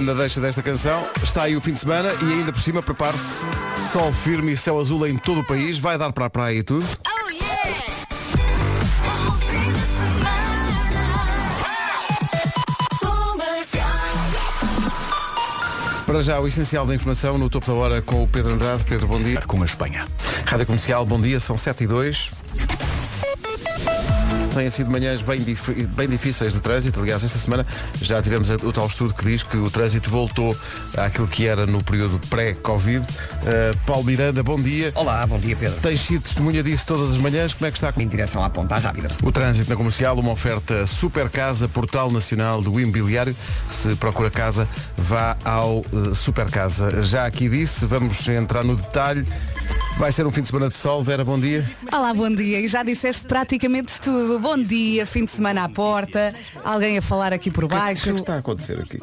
Grande deixa desta canção. Está aí o fim de semana e ainda por cima prepare-se. Sol firme e céu azul em todo o país. Vai dar para a praia e tudo. Oh yeah! Para já o essencial da informação no topo da hora com o Pedro Andrade. Pedro, bom dia. Com a Espanha. Rádio Comercial, bom dia. São 7 e 2. Têm sido manhãs bem, bem difíceis de trânsito. Aliás, esta semana já tivemos o tal estudo que diz que o trânsito voltou àquilo que era no período pré-Covid. Uh, Paulo Miranda, bom dia. Olá, bom dia Pedro. Tens sido testemunha disso todas as manhãs. Como é que está Em direção à ponta rápida. o trânsito na comercial? Uma oferta Super Casa, Portal Nacional do Imobiliário. Se procura casa, vá ao eh, Super Casa. Já aqui disse, vamos entrar no detalhe. Vai ser um fim de semana de sol. Vera, bom dia. Olá, bom dia. E já disseste praticamente tudo. Bom dia, fim de semana à porta, alguém a falar aqui por O que é baixo. que está a acontecer aqui?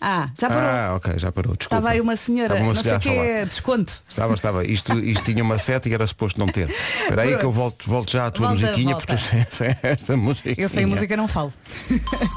Ah, já parou. Ah, ok, já parou. Desculpa. Estava aí uma senhora, uma não sei senhora o que a falar. é desconto. Estava, estava. Isto, isto tinha uma seta e era suposto não ter. Espera aí que eu volto, volto já à tua Volta, musiquinha, volta. porque tu sem, esta musiquinha. Eu sem música não falo.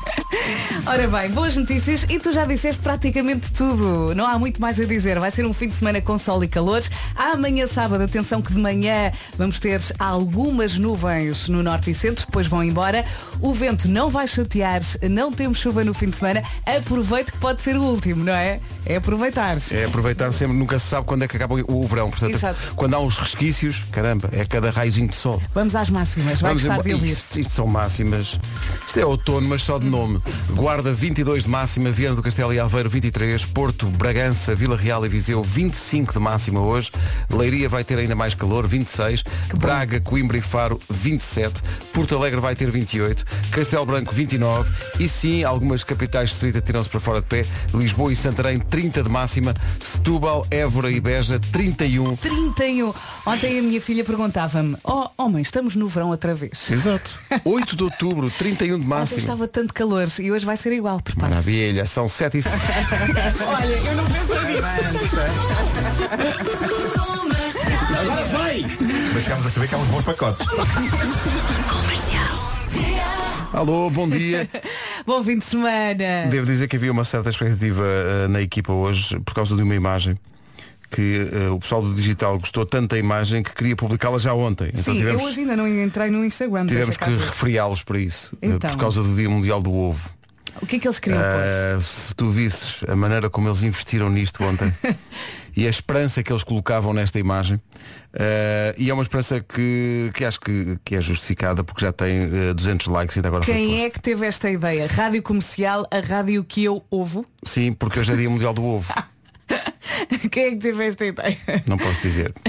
Ora bem, boas notícias e tu já disseste praticamente tudo. Não há muito mais a dizer. Vai ser um fim de semana com sol e calores. Amanhã sábado, atenção que de manhã vamos ter algumas nuvens no norte e centro, depois vão embora. O vento não vai chatear, não temos chuva no fim de semana. Aproveite que pode ser o último, não é? É aproveitar. É aproveitar sempre, nunca se sabe quando é que acaba o verão. Portanto, Exato. quando há uns resquícios, caramba, é cada raiozinho de sol. Vamos às máximas, vai Vamos gostar embora. de ouvir. Isto, isto são máximas. Isto é outono, mas só de nome. Guarda 22 de máxima, Viana do Castelo e Aveiro 23, Porto, Bragança, Vila Real e Viseu 25 de máxima hoje. Leiria vai ter ainda mais calor, 26. Braga, Coimbra e Faro 27. Porto Alegre vai ter 28. Castelo Branco 29. E sim, algumas capitais distritas tiram-se para fora de pé. Lisboa e Santarém 30 de máxima. Setúbal, Évora e Beja 31. 31. Ontem a minha filha perguntava-me, oh, oh mãe, estamos no verão outra vez. Exato. 8 de outubro, 31 de Ontem máxima. estava tanto calor e hoje vai ser igual. prepare-se. Maravilha, são 7 e Olha, eu não penso Agora vai! Mas ficámos a saber que há uns bons pacotes. Alô, bom dia. Bom fim de semana. Devo dizer que havia uma certa expectativa eh, na equipa hoje por causa de uma imagem que eh, o pessoal do digital gostou tanto da imagem que queria publicá-la já ontem. Então Sim, tivemos, eu hoje ainda não entrei no Instagram. tivemos cá que refriá-los para isso. eh, Então. Por causa do Dia Mundial do Ovo. O que é que eles queriam? Eh, se tu visses a maneira como eles investiram nisto ontem e a esperança que eles colocavam nesta imagem eh, e é uma esperança que, que acho que, que é justificada porque já tem eh, 200 likes e ainda agora Quem é que teve esta ideia? Rádio comercial, a rádio que eu ouvo? Sim, porque hoje é Dia Mundial do Ovo. Quem é que teve esta ideia? Não posso dizer.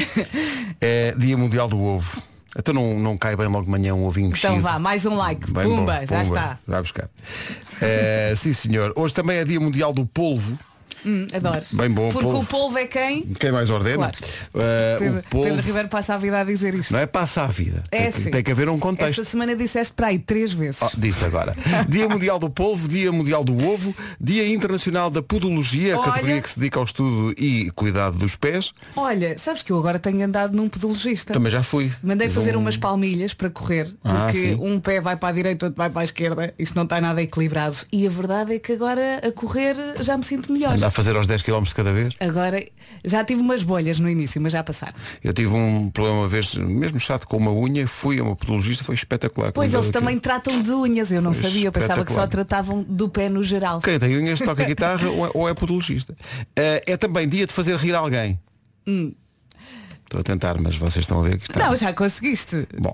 É Dia Mundial do Ovo. Então não, não cai bem logo de manhã um ovinho mexido. Então vá, mais um like. Bem Pumba, bom, já pumba. está. Vai buscar. É, sim senhor. Hoje também é Dia Mundial do Polvo. Hum, adoro. Bem bom, Porque polvo. o polvo é quem? Quem mais ordena? Claro. É, Pedro, polvo Pedro Ribeiro passa a vida a dizer isto. não é passa a vida. É tem, que, sim. tem que haver um contexto. Esta semana disseste para aí três vezes. Oh, disse agora. Dia Mundial do Polvo, Dia Mundial do Ovo, Dia Internacional da Podologia, a Olha. categoria que se dedica ao estudo e cuidado dos pés. Olha, sabes que eu agora tenho andado num pedologista. Também já fui. Mandei Tive fazer um- umas palmilhas para correr, Ah, porque sim. um pé vai para a direita, outro vai para a esquerda. Isto não está nada equilibrado. E a verdade é que agora a correr já me sinto melhor. Andar fazer aos 10 km cada vez. Agora já tive umas bolhas no início, mas já passaram. Eu tive um problema uma vez, mesmo chato com uma unha, fui a uma podologista, foi espetacular. Pois eles também tratam de unhas, eu não sabia, eu pensava que só tratavam do pé no geral. Quem tem unhas toca guitarra ou é, ou é podologista. Eh, é também dia de fazer rir alguém. Estou a tentar, mas vocês estão a ver que está. Não, já conseguiste. Bom,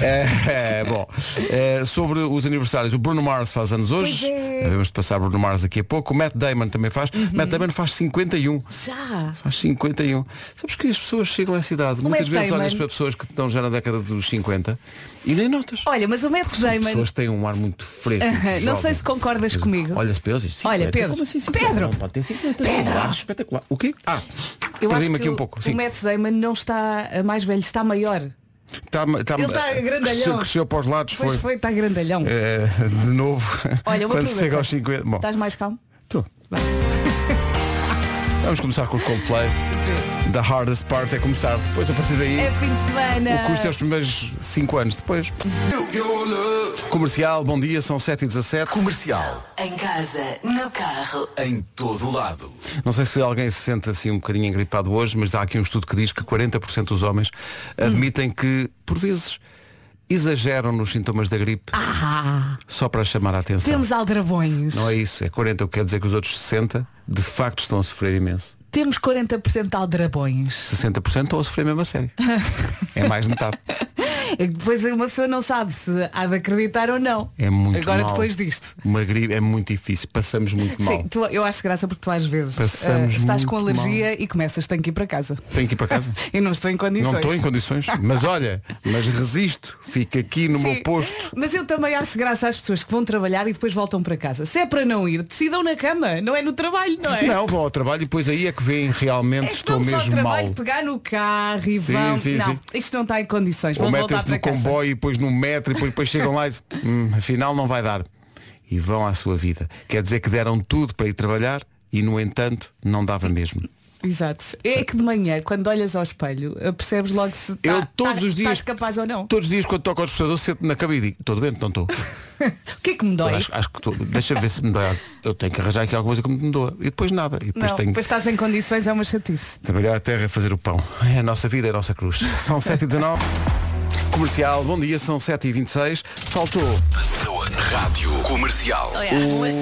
Eh, bom eh, sobre os aniversários, o Bruno Mars faz anos hoje. É. Uhum. Vamos passar Bruno Mars daqui a pouco. O Matt Damon também faz. Matt Damon faz 51. Já. Faz 51. Sabes que as pessoas chegam a essa idade. Muitas Matt vezes Damon- olhas para pessoas que estão já na década dos 50 e nem notas. Olha, mas o Matt As Damon. pessoas têm um ar muito fresco. Muito não jovem. sei se concordas comigo. Olha-se para eles e Olha, 50. Pedro. Como assim 50? Pedro. Não pode ter 50. Pedro. Ar espetacular. O quê? Ah, Eu acho perdi-me que aqui um o- pouco. o Sim. Matt Damon não está a mais velho, está maior. Tá, tá, Ele está grandalhão. Cresceu, cresceu para os lados. Pois foi. foi, está grandalhão. Eh, de novo. Olha, vou quando aproveitar. chega aos 50. Bom, Estás mais calmo? tô. Vamos começar com os Coldplay. The hardest part é começar. Depois, a partir daí, É fim de semana. o custo é os primeiros 5 anos. Depois. Comercial, bom dia, são 7 e 17 Comercial. Em casa, no carro. Em todo lado. Não sei se alguém se sente assim um bocadinho engripado hoje, mas há aqui um estudo que diz que 40% dos homens admitem que, por vezes, exageram nos sintomas da gripe só para chamar a atenção. Ah, Temos aldrabões. Não é isso, é 40, o que quer dizer que os outros 60 de facto estão a sofrer imenso. Temos 40% de aldrabões. 60% estão a sofrer mesmo a sério. é mais metade. É que depois uma pessoa não sabe se há de acreditar ou não. É muito Agora mal. depois disto. Uma gripe é muito difícil, passamos muito mal. Sim, tu- eu acho graça porque tu às vezes Passamos eh, estás com alergia e começas, tenho que ir para casa. Tenho que ir para casa. E não estou em condições. Não estou em condições, mas olha, mas resisto, fico aqui no meu Sim, posto. Mas eu também acho graça às pessoas que vão trabalhar e depois voltam para casa. Se é para não ir, decidam na cama, não é no trabalho, não é? Não, vão ao trabalho e depois aí é que veem realmente É que estou mesmo mal. pegar no carro e Sim, vão. sim, não, sim. isto não está em condições. Ou metem-se no casa. comboio e depois no metro e depois, depois chegam lá e dizem, hum, afinal não vai dar. E vão à sua vida. Quer dizer que deram tudo para ir trabalhar e no entanto não dava mesmo. Exato. É que de manhã, quando olhas ao espelho, eh, percebes logo se Eu tá- todos tá- os dias- estás capaz ou não. Todos os dias quando toco ao despertador sento na cama e digo, estou doente, não estou. O que é que me dói? Acho, acho que estou. Deixa ver se me dói. Eu tenho que arranjar aqui alguma coisa que me doa. E depois nada. E depois não, tenho depois estás em condições, é uma chatice. Trabalhar a terra e fazer o pão. É a nossa vida, é a nossa cruz. São 7h19. Comercial, bom dia, são 7h26. Faltou Rádio Comercial.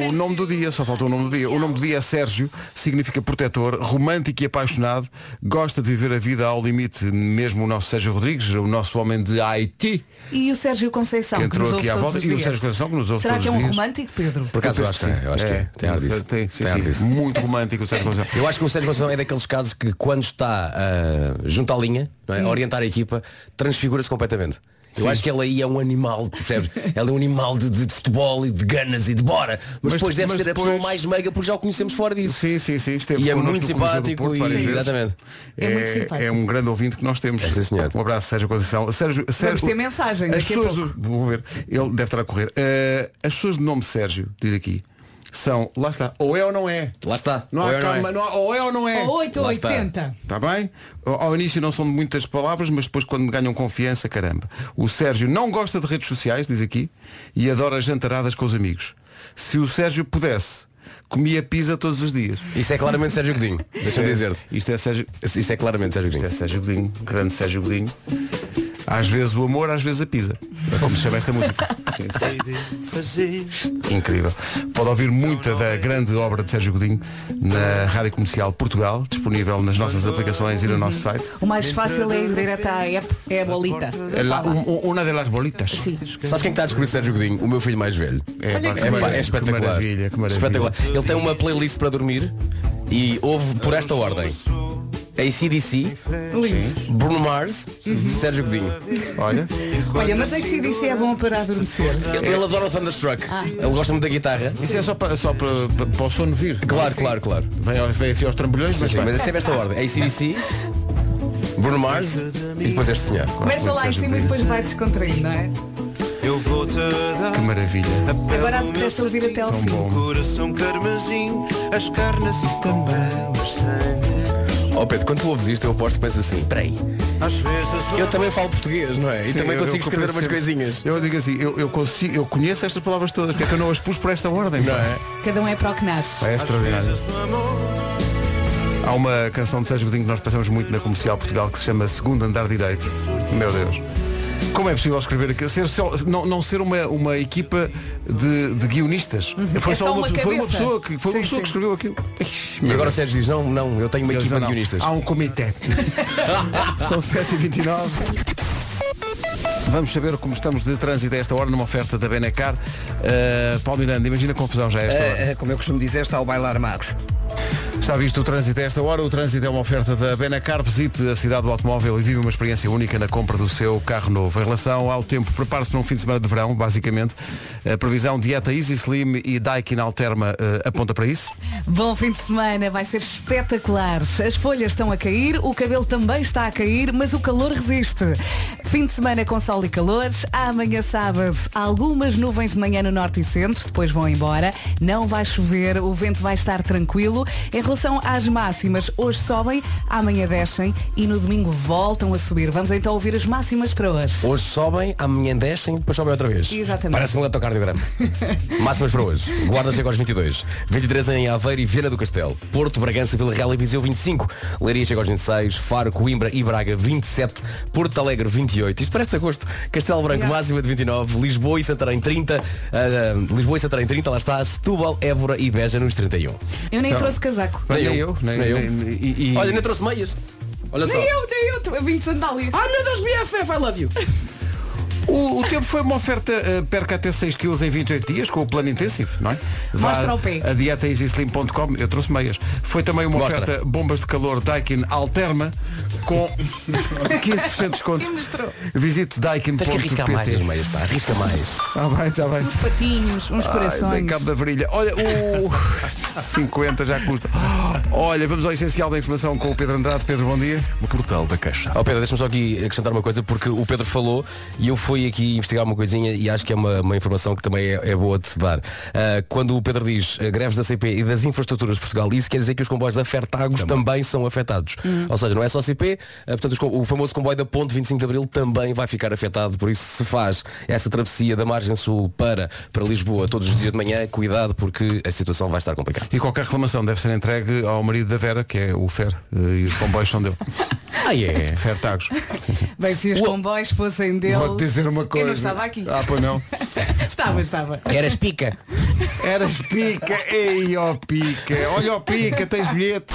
o nome do dia, só faltou o nome do dia. O nome do dia é Sérgio, significa protetor, romântico e apaixonado, gosta de viver a vida ao limite, mesmo o nosso Sérgio Rodrigues, o nosso homem de Haiti, E o Sérgio Conceição, que que, entrou nos aqui à volta, e o. Sérgio Conceição que nos ouve Será todos que é um dias. romântico, Pedro? Por acaso eu acho que sim, eu acho que é. Tem ar disso. Tem, sim, Tem ar sim. disso. Muito romântico o Sérgio Conceição. Eu acho que o Sérgio Conceição é daqueles casos que quando está ah, junto à linha, não é, a orientar a equipa, transfigura-se completamente. Eu acho que ela aí é um animal, percebes? ela é um animal de, de- de futebol e de ganas e de bora. Mas, Mas- depois deve mas ser depois- a pessoa mais meiga porque já o conhecemos fora disso. Sim, sim, sim. Esteve E é muito simpático Porto e- exatamente. É muito simpático. É um grande ouvinte que nós temos. É, sim, senhor. Um abraço, Sérgio Conceição. Sérgio, Sérgio, ter mensagem As daqui a pessoas pouco. do, vou ver. Ele deve estar a correr. Eh, as pessoas de nome Sérgio, diz aqui, são, lá está, ou é ou não é. Lá está. Não Ou há é ou não é? calma, não há- ou é ou não é. Ou 8 ou Lá está. 80. Está bem? Ao início não são muitas palavras, mas depois quando ganham confiança, caramba. O Sérgio não gosta de redes sociais, diz aqui, e adora jantaradas com os amigos. Se o Sérgio pudesse, comia pizza todos os dias. Isso é claramente Sérgio Godinho. Deixa-me dizer. Isto é Sérgio. Isto é claramente Sérgio Isto é Godinho. Sérgio Godinho, grande Sérgio Godinho. Às vezes o amor, às vezes a pizza. É como se chama esta música. Sim, sim. Incrível. Pode ouvir muita da grande obra de Sérgio Godinho na Rádio Comercial Portugal, disponível nas nossas aplicações e no nosso site. O mais fácil é ir direto à app, é a bolita. É lá, um- um- uma delas bolitas. Sim. Sabes quem está a descobrir Sérgio Godinho? O meu filho mais velho. É, É, é espetacular. Que maravilha, que maravilha. Espetacular. Ele tem uma playlist para dormir e ouve por esta ordem. ACDC, Lindo. Bruno Mars, Sérgio Godinho. Olha, Olha, mas a CDC é bom para adormecer. Ele, ele adora o Thunderstruck. Ele gosta muito da guitarra. isso é só para, só para, para, para o sono vir. Claro, claro, claro. Vem, ao- vem assim aos trambolhões, mas, Sim, vai. mas é sempre esta ordem. ACDC, Bruno Mars e depois este senhor. Começa lá em cima e depois vai descontraindo, não é? Eu vou te dar que maravilha. Agora apetece ouvir até ao fim. Coração carmesim, as carnes e também os sangue. Ó Pedro, quando tu ouves isto, eu aposto que pensas assim, peraí, Às vezes eu também falo português, não é? E Sim, também eu- eu consigo escrever umas sempre- coisinhas. Eu digo assim, eu, eu consigo, eu conheço estas palavras todas, porque é que eu não as pus por esta ordem, não é? Cada um é para o que nasce. É extraordinário. Há uma canção de Sérgio Godinho que nós passamos muito na Comercial Portugal que se chama Segundo Andar Direito. Meu Deus. Como é possível escrever aquilo? Ser só- não, não ser uma, uma equipa de, de guionistas. Foi, É só só uma, uma foi uma cabeça. pessoa que foi uma Sim, pessoa sim. que escreveu aquilo. E agora o Sérgio diz, não, não, eu tenho uma equipa de não, guionistas. Há um comitê. São 7h29. Vamos saber como estamos de trânsito a esta hora numa oferta da Benecar. Uh, Paulo Miranda, imagina a confusão já a esta hora. Eh, eh, como eu costumo dizer, está o bailar magos. Está visto o trânsito a esta hora. O trânsito é uma oferta da Benacar. Visite a cidade do automóvel e vive uma experiência única na compra do seu carro novo. Em relação ao tempo, prepare-se para um fim de semana de verão, basicamente. A previsão dieta Easy Slim e Daikin Alterma eh, aponta para isso. Bom fim de semana, vai ser espetacular. As folhas estão a cair, o cabelo também está a cair, mas o calor resiste. Fim de semana com sol e calores. Amanhã sábado, algumas nuvens de manhã no norte e centro, depois vão embora. Não vai chover, o vento vai estar tranquilo. Em relação às máximas, hoje sobem, amanhã descem e no domingo voltam a subir. Vamos então ouvir as máximas para hoje. Hoje sobem, amanhã descem, depois sobem outra vez. Exatamente. Parece um eletrocardiograma. Máximas para hoje. Guarda chega aos 22. 23 em Aveiro e Viana do Castelo. Porto, Bragança, Vila Real e Viseu 25. Leiria chega aos 26. Faro, Coimbra e Braga 27. Porto Alegre 28. Isto parece agosto. Castelo Branco Yeah. máxima de 29. Lisboa e Santarém 30. Ah, Lisboa e Santarém 30. Lá está. Setúbal, Évora e Beja nos 31. Eu nem trouxe casaco. Nem Nem eu, eu, nem, nem eu. nem- e- e- Olha, nem trouxe meias. Olha só. Nem eu, nem eu, eu vim de sandálias. Ah, meu Deus, BFF, I love you. O, o tempo foi uma oferta eh, perca até 6 kg em 28 dias com o plano intensivo, não é? Vá Mostra o pé. A dieta easyslim.com, eu trouxe meias. Foi também uma Mostra. oferta bombas de calor Daikin Alterma com 15% de desconto. Quem mostrou? Visite Tens que arriscar mais as daikin.pt. meias, pá. Arrisca mais. Está bem, está bem. Uns patinhos, uns Ai, corações. dei cabo da virilha. Olha, o 50 já custa. Olha, vamos ao essencial da informação com o Pedro Andrade. Pedro, bom dia. O portal da Caixa. Ó Pedro, deixa-me só aqui acrescentar uma coisa, porque o Pedro falou e eu fui aqui investigar uma coisinha e acho que é uma, uma informação que também é, é boa de se dar. Ah, quando o Pedro diz ah, greves da CP e das infraestruturas de Portugal, isso quer dizer que os comboios da Fertagos também, são afetados. Ou seja, não é só CP, ah, portanto os o famoso comboio da Ponte 25 de Abril também vai ficar afetado, por isso se faz essa travessia da margem sul para, para Lisboa todos os dias de manhã, cuidado porque a situação vai estar complicada. E qualquer reclamação deve ser entregue ao marido da Vera, que é o Fer, eh, e os comboios são dele. Ah, é? Fer Tagos. Bem, se os comboios fossem dele. Dizer uma coisa. Eu não estava aqui. Ah, pois não. Estava, estava. Eras pica. Eras pica, ei ó pica, olha ó pica, tens bilhete.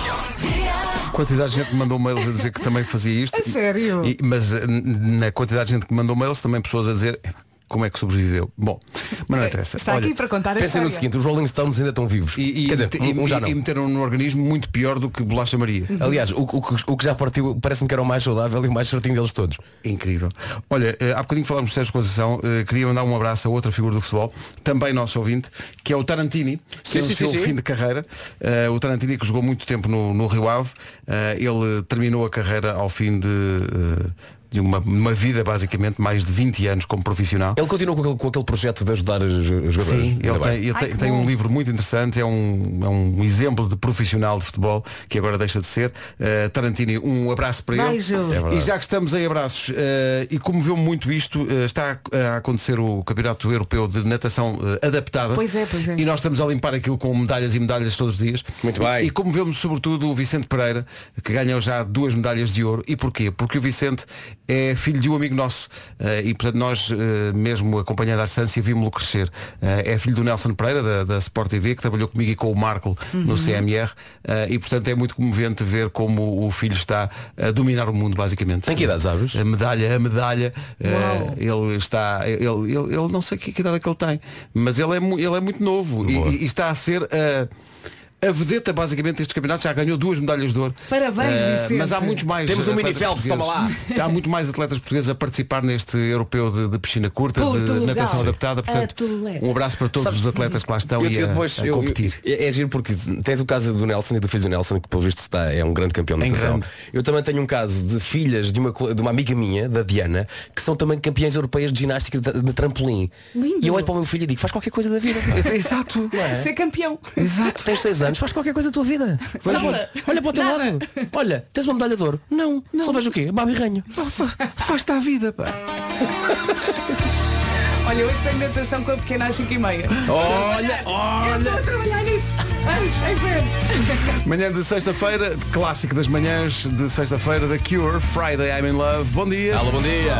Quantidade de gente que mandou mails a dizer que também fazia isto. A sério? E- mas na quantidade de gente que mandou mails também pessoas a dizer como é que sobreviveu. Bom, mas não interessa. Está Olha, aqui para contar a Pensem no seguinte, os Rolling Stones ainda estão vivos. E, e, Quer dizer, e- um já não. e meteram no organismo muito pior do que bolacha Maria. Aliás, o, o que- o que já partiu parece-me que era o mais saudável e o mais certinho deles todos. Incrível. Olha, eh, há bocadinho falámos de Sérgio Conceição, eh, queria mandar um abraço a outra figura do futebol, também nosso ouvinte, que é o Tarantini, que Sim, é o sim, seu sim, sim. fim de carreira. Eh, o Tarantini que jogou muito tempo no, no Rio Ave, eh, ele terminou a carreira ao fim de, eh, de uma, uma vida, basicamente, mais de 20 anos como profissional. Ele continuou com aquele, com aquele projeto de ajudar os, jogadores. Sim, ele tem, ele Ai, tem, um livro muito interessante, é um, é um exemplo de profissional de futebol que agora deixa de ser. Uh, Tarantini, um abraço para Beijo. ele. É e já que estamos em abraços, uh, e comoveu-me muito isto, uh, está a, a acontecer o Campeonato Europeu de Natação uh, Adaptada. Pois é, pois é. E nós estamos a limpar aquilo com medalhas e medalhas todos os dias. Muito bem. E comoveu-me sobretudo o Vicente Pereira, que ganhou já duas medalhas de ouro. E porquê? Porque o Vicente é filho de um amigo nosso. Eh, e portanto nós, eh, mesmo acompanhando à distância, vimos-lo crescer. Eh, é filho do Nelson Pereira, da, da Sport TV, que trabalhou comigo e com o Marco Uhum. no CMR. E portanto é muito comovente ver como o filho está a dominar o mundo, basicamente. Tem que idade, sabes? A medalha, a medalha. ele está. Ele, ele, ele não sei que, que idade é que ele tem, mas ele é, mu- ele é muito novo e, e está a ser a. Vedeta basicamente deste campeonato já ganhou duas medalhas de ouro. Parabéns, Eh, Vicente. Mas há muitos mais. Temos um mini Phelps, toma portugueses. Há muito mais atletas portugueses a participar neste europeu de, de piscina curta, de Portugal. natação adaptada. Portanto, um abraço para todos Sabes, os atletas que lá estão Eu, e eu a, depois, a eu- competir. eu- é giro porque tens o caso do Nelson e do filho do Nelson, que pelo visto está, é um grande campeão de natação. Eu também tenho um caso de filhas de uma, de uma amiga minha, da Diana, que são também campeãs europeias de ginástica de, de trampolim. Lindo. E eu olho para o meu filho e digo, faz qualquer coisa da vida. Exato. Ser campeão. Exato. Tens seis anos, faz qualquer coisa da tua vida. Olha, olha para o teu Nada. lado. Olha, tens uma medalha de ouro. Não, só vejo o quê? Babirranho. Faz-te à vida, pá. Olha, hoje tenho natação com a pequena às 5 e meia. Olha, Eu estou a trabalhar nisso. Vamos, em frente. Manhã de sexta-feira, clássico das manhãs de sexta-feira da Cure, Friday I'm in Love. Bom dia. Alô, bom dia.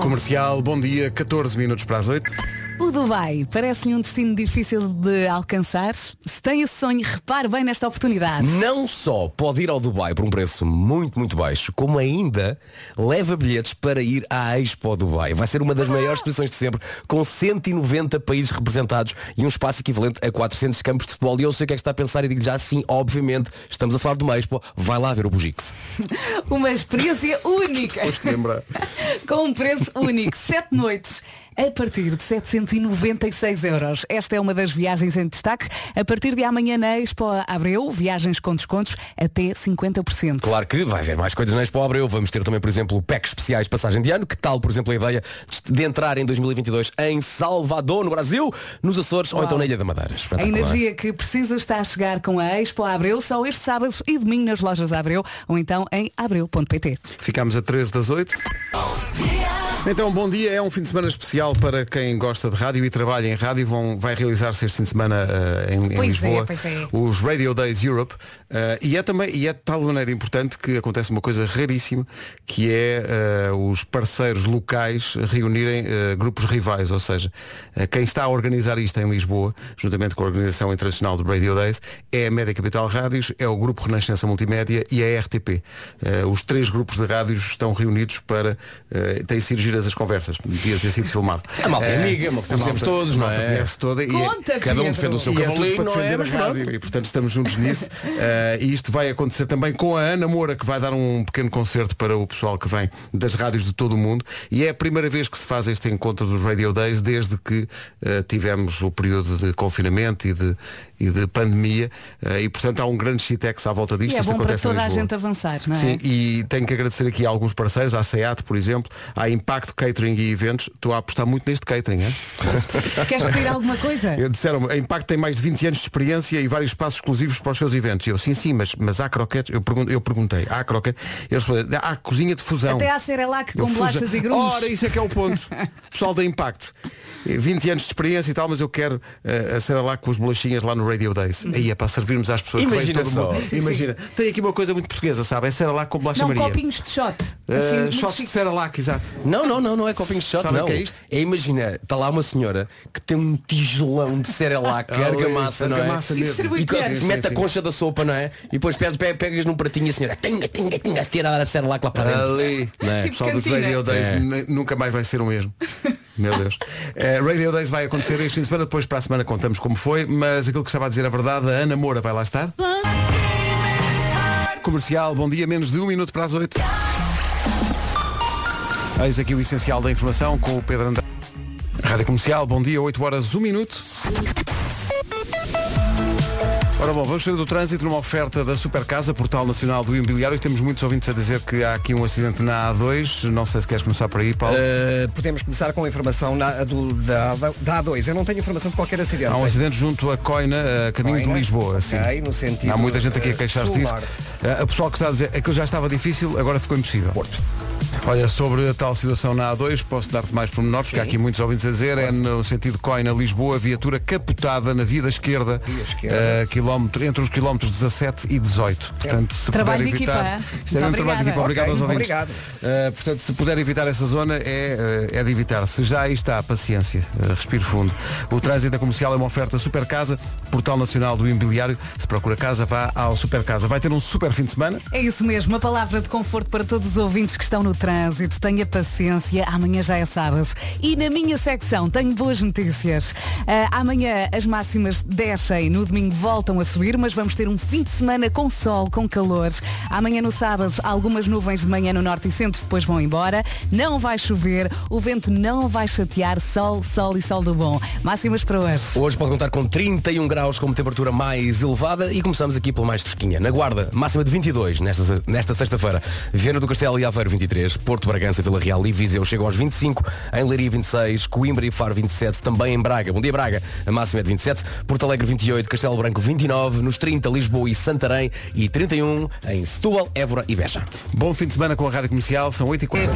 Comercial, bom dia, 14 minutos para as 8. O Dubai parece-lhe um destino difícil de alcançar. Se tem esse sonho, repare bem nesta oportunidade. Não só pode ir ao Dubai por um preço muito, muito baixo, como ainda leva bilhetes para ir à Expo Dubai. Vai ser uma das maiores exposições de sempre, com 190 países representados e um espaço equivalente a 400 campos de futebol. E eu sei o que é que está a pensar e digo já sim, obviamente, estamos a falar de uma Expo, vai lá ver o Bugix. Uma experiência única. Foste lembrar. Com um preço único. Sete noites a partir de 796 euros. Esta é uma das viagens em destaque. A partir de amanhã na Expo Abreu, viagens com descontos até 50%. Claro que vai haver mais coisas na Expo Abreu. Vamos ter também, por exemplo, packs especiais de passagem de ano. Que tal, por exemplo, a ideia de entrar em 2022 em Salvador, no Brasil, nos Açores ou então na Ilha da Madeira? A energia que precisa está a chegar com a Expo Abreu só este sábado e domingo nas lojas Abreu ou então em abreu.pt. Ficámos a 13 das 8. Então, bom dia. É um fim de semana especial para quem gosta de rádio e trabalha em rádio. Vão, vai realizar-se este fim de semana eh, em, em é, Lisboa pois é. os Radio Days Europe. Eh, e é também e é de tal maneira importante que acontece uma coisa raríssima, que é eh, os parceiros locais reunirem eh, grupos rivais. Ou seja, quem está a organizar isto em Lisboa, juntamente com a Organização Internacional do Radio Days, é a Média Capital Rádios, é o Grupo Renascença Multimédia e a RTP. Os três grupos de rádios estão reunidos para. têm sido giras as conversas. Devia ter sido filmado. A malta é amiga, uma- a conhecemos todos, não malta é? conhece toda e- Conta, Cada um defende o seu e é cavalinho, para não é? Mas a rádio e portanto estamos juntos nisso e isto vai acontecer também com a Ana Moura que vai dar um pequeno concerto para o pessoal que vem das rádios de todo o mundo e é a primeira vez que se faz este encontro dos Radio Days desde que eh, tivemos o período de confinamento e de, e de pandemia eh, e portanto há um grande shitex à volta disto E é bom para toda a gente avançar, não é? Sim, e tenho que agradecer aqui a alguns parceiros, à SEAT, por exemplo, à Impacto Catering e Eventos. Estou a apostar muito neste catering, é? Queres pedir alguma coisa? Eu disseram a Impacto tem mais de 20 anos de experiência e vários espaços exclusivos para os seus eventos. E eu, sim, sim, mas, mas há croquetes. Eu, pergun- eu perguntei, há croquetes? Eles falaram, há cozinha de fusão. Até há Cerelac com bolachas e grumos. Ora, isso é que é o ponto. Pessoal da Impacto. Eh, 20 anos de experiência e tal, mas eu quero eh, a lá com as bolachinhas lá no Radio Days. Aí é para servirmos às pessoas Imagina que vêm todo só. mundo. Sim, sim. Imagina. Tem aqui uma coisa muito portuguesa, sabe? É lá com bolacha Não, Maria. copinhos de shot. Assim, muito shots de. Cerelac, exato. Não, não, não, não é copinho de shot, Sabe não. que é isto? imagina, está lá uma senhora que tem um tigelão de Cerelac, Ah, argamassa, não é? argamassa E. Sim, mete sim, a concha da sopa, não é? E depois pegas, pe- pegas num pratinho e a senhora tinga, tinga, tinga, tira a Cerelac lá para dentro. Ali. Não é? O pessoal dos cantina. Radio Days É. nunca mais vai ser o mesmo. Meu Deus. Eh, Radio Days vai acontecer este fim de semana, depois para a semana contamos como foi, mas aquilo que estava a dizer a verdade, a Ana Moura vai lá estar. Comercial, bom dia, menos de um minuto para as oito. Eis aqui o essencial da informação com o Pedro André. Rádio Comercial, bom dia, 8 horas, 1 minuto. Ora bom, vamos sair do trânsito numa oferta da Supercasa, Portal Nacional do Imobiliário. E temos muitos ouvintes a dizer que há aqui um acidente na A2. Não sei se queres começar por aí, Paulo. Uh, podemos começar com a informação na- do- da, da A2. Eu não tenho informação de qualquer acidente. Há um acidente junto a Coina, a caminho de Coina? Lisboa. Sim. Ok, no sentido, Há muita gente aqui a queixar-se disso. sul-norte. Eh, A pessoal que está a dizer aquilo já estava difícil, agora ficou impossível. Porto. Olha, sobre a tal situação na A2, posso dar-te mais pormenores, porque há aqui muitos ouvintes a dizer, é no sentido Coina-Lisboa, viatura capotada na via da esquerda, Via esquerda. eh, quilómetro, entre os quilómetros 17 e 18. Portanto, se Trabalho puder de evitar. equipa? Isto é mesmo trabalho de equipa. Obrigado Ok, aos ouvintes. obrigado. Uh, portanto, se puder evitar essa zona, é, uh, é de evitar. Se já aí está, paciência, uh, respire fundo. O trânsito da comercial é uma oferta Super Casa, Portal Nacional do Imobiliário. Se procura casa, vá ao Super Casa. Vai ter um super fim de semana. É isso mesmo, uma palavra de conforto para todos os ouvintes que estão no trânsito. Tenha paciência, amanhã já é sábado. E na minha secção tenho boas notícias. Ah, amanhã as máximas descem, no domingo voltam a subir, mas vamos ter um fim de semana com sol, com calor. Amanhã no sábado, algumas nuvens de manhã no norte e centro depois vão embora. Não vai chover, o vento não vai chatear, sol, sol e sol do bom. Máximas para hoje. Hoje pode contar com 31 graus como temperatura mais elevada e começamos aqui pela mais fresquinha. Na Guarda, máxima de 22 nesta, nesta sexta-feira. Viana do Castelo e Aveiro 23, Porto Bragança, Vila Real e Viseu chegam aos 25, em Leiria 26, Coimbra e Faro 27, também em Braga. Bom dia Braga, a máxima é de 27, Porto Alegre 28, Castelo Branco 29, nos 30 Lisboa e Santarém e 31 em Setúbal, Évora e Beja. Bom fim de semana com a Rádio Comercial, são 8 e 40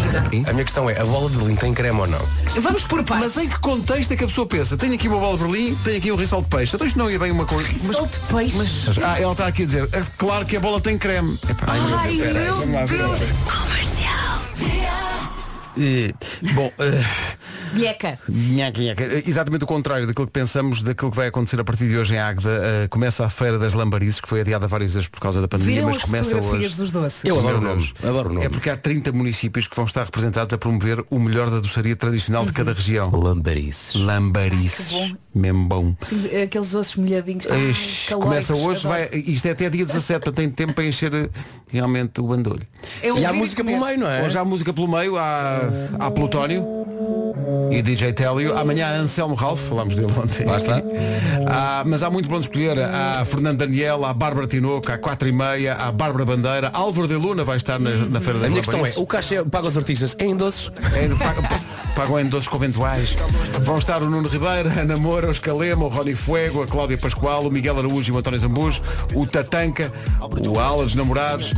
A minha questão é, a bola de Berlim tem creme ou não? Vamos por partes. Mas em que contexto é que a pessoa pensa? Tenho aqui uma bola de Berlim, tenho aqui um risol de peixe. Então isto não ia bem uma coisa. Mas- Solto peixe. mas- ah, ela está aqui a dizer, é claro que a bola tem creme. Epá, Ai, meu ver. Deus. Eh, bom, eh, Vieca. Nhaca, nhaca. Exatamente o contrário daquilo que pensamos, daquilo que vai acontecer a partir de hoje em Águeda. Uh, começa a Feira das Lambarices, que foi adiada várias vezes por causa da pandemia, Viram mas as começa hoje. dos doces? Eu adoro o Meu nome. Deus. Adoro o nome. É porque há 30 municípios que vão estar representados a promover o melhor da doçaria tradicional de cada região. Lambarices. Lambarices. Ai, que Mesmo bom. Sim, aqueles ossos molhadinhos. Ai, começa hoje, adoro. vai, isto é até dia 17, portanto tem tempo para encher eh, realmente o bandolho. Eu E há música pelo meio, não é? Hoje há música pelo meio, há, há Plutónio. E DJ Télio. Amanhã Anselmo Ralph, falámos dele ontem. Lá está. Há- mas há muito para onde escolher. Há Fernando Daniel, há Bárbara Tinoco, há 4 e meia, há Bárbara Bandeira, Álvaro de Luna vai estar na, na Feira A das minha questão é, Lamparices. o cachê paga os artistas em doces? É, pagam, pagam em doces conventuais. Vão estar o Nuno Ribeiro, a Ana Moura, o Escalema, o Rony Fuego, a Cláudia Pascoal, o Miguel Araújo e o António Zambujo, o Tatanca, o Ala dos Namorados.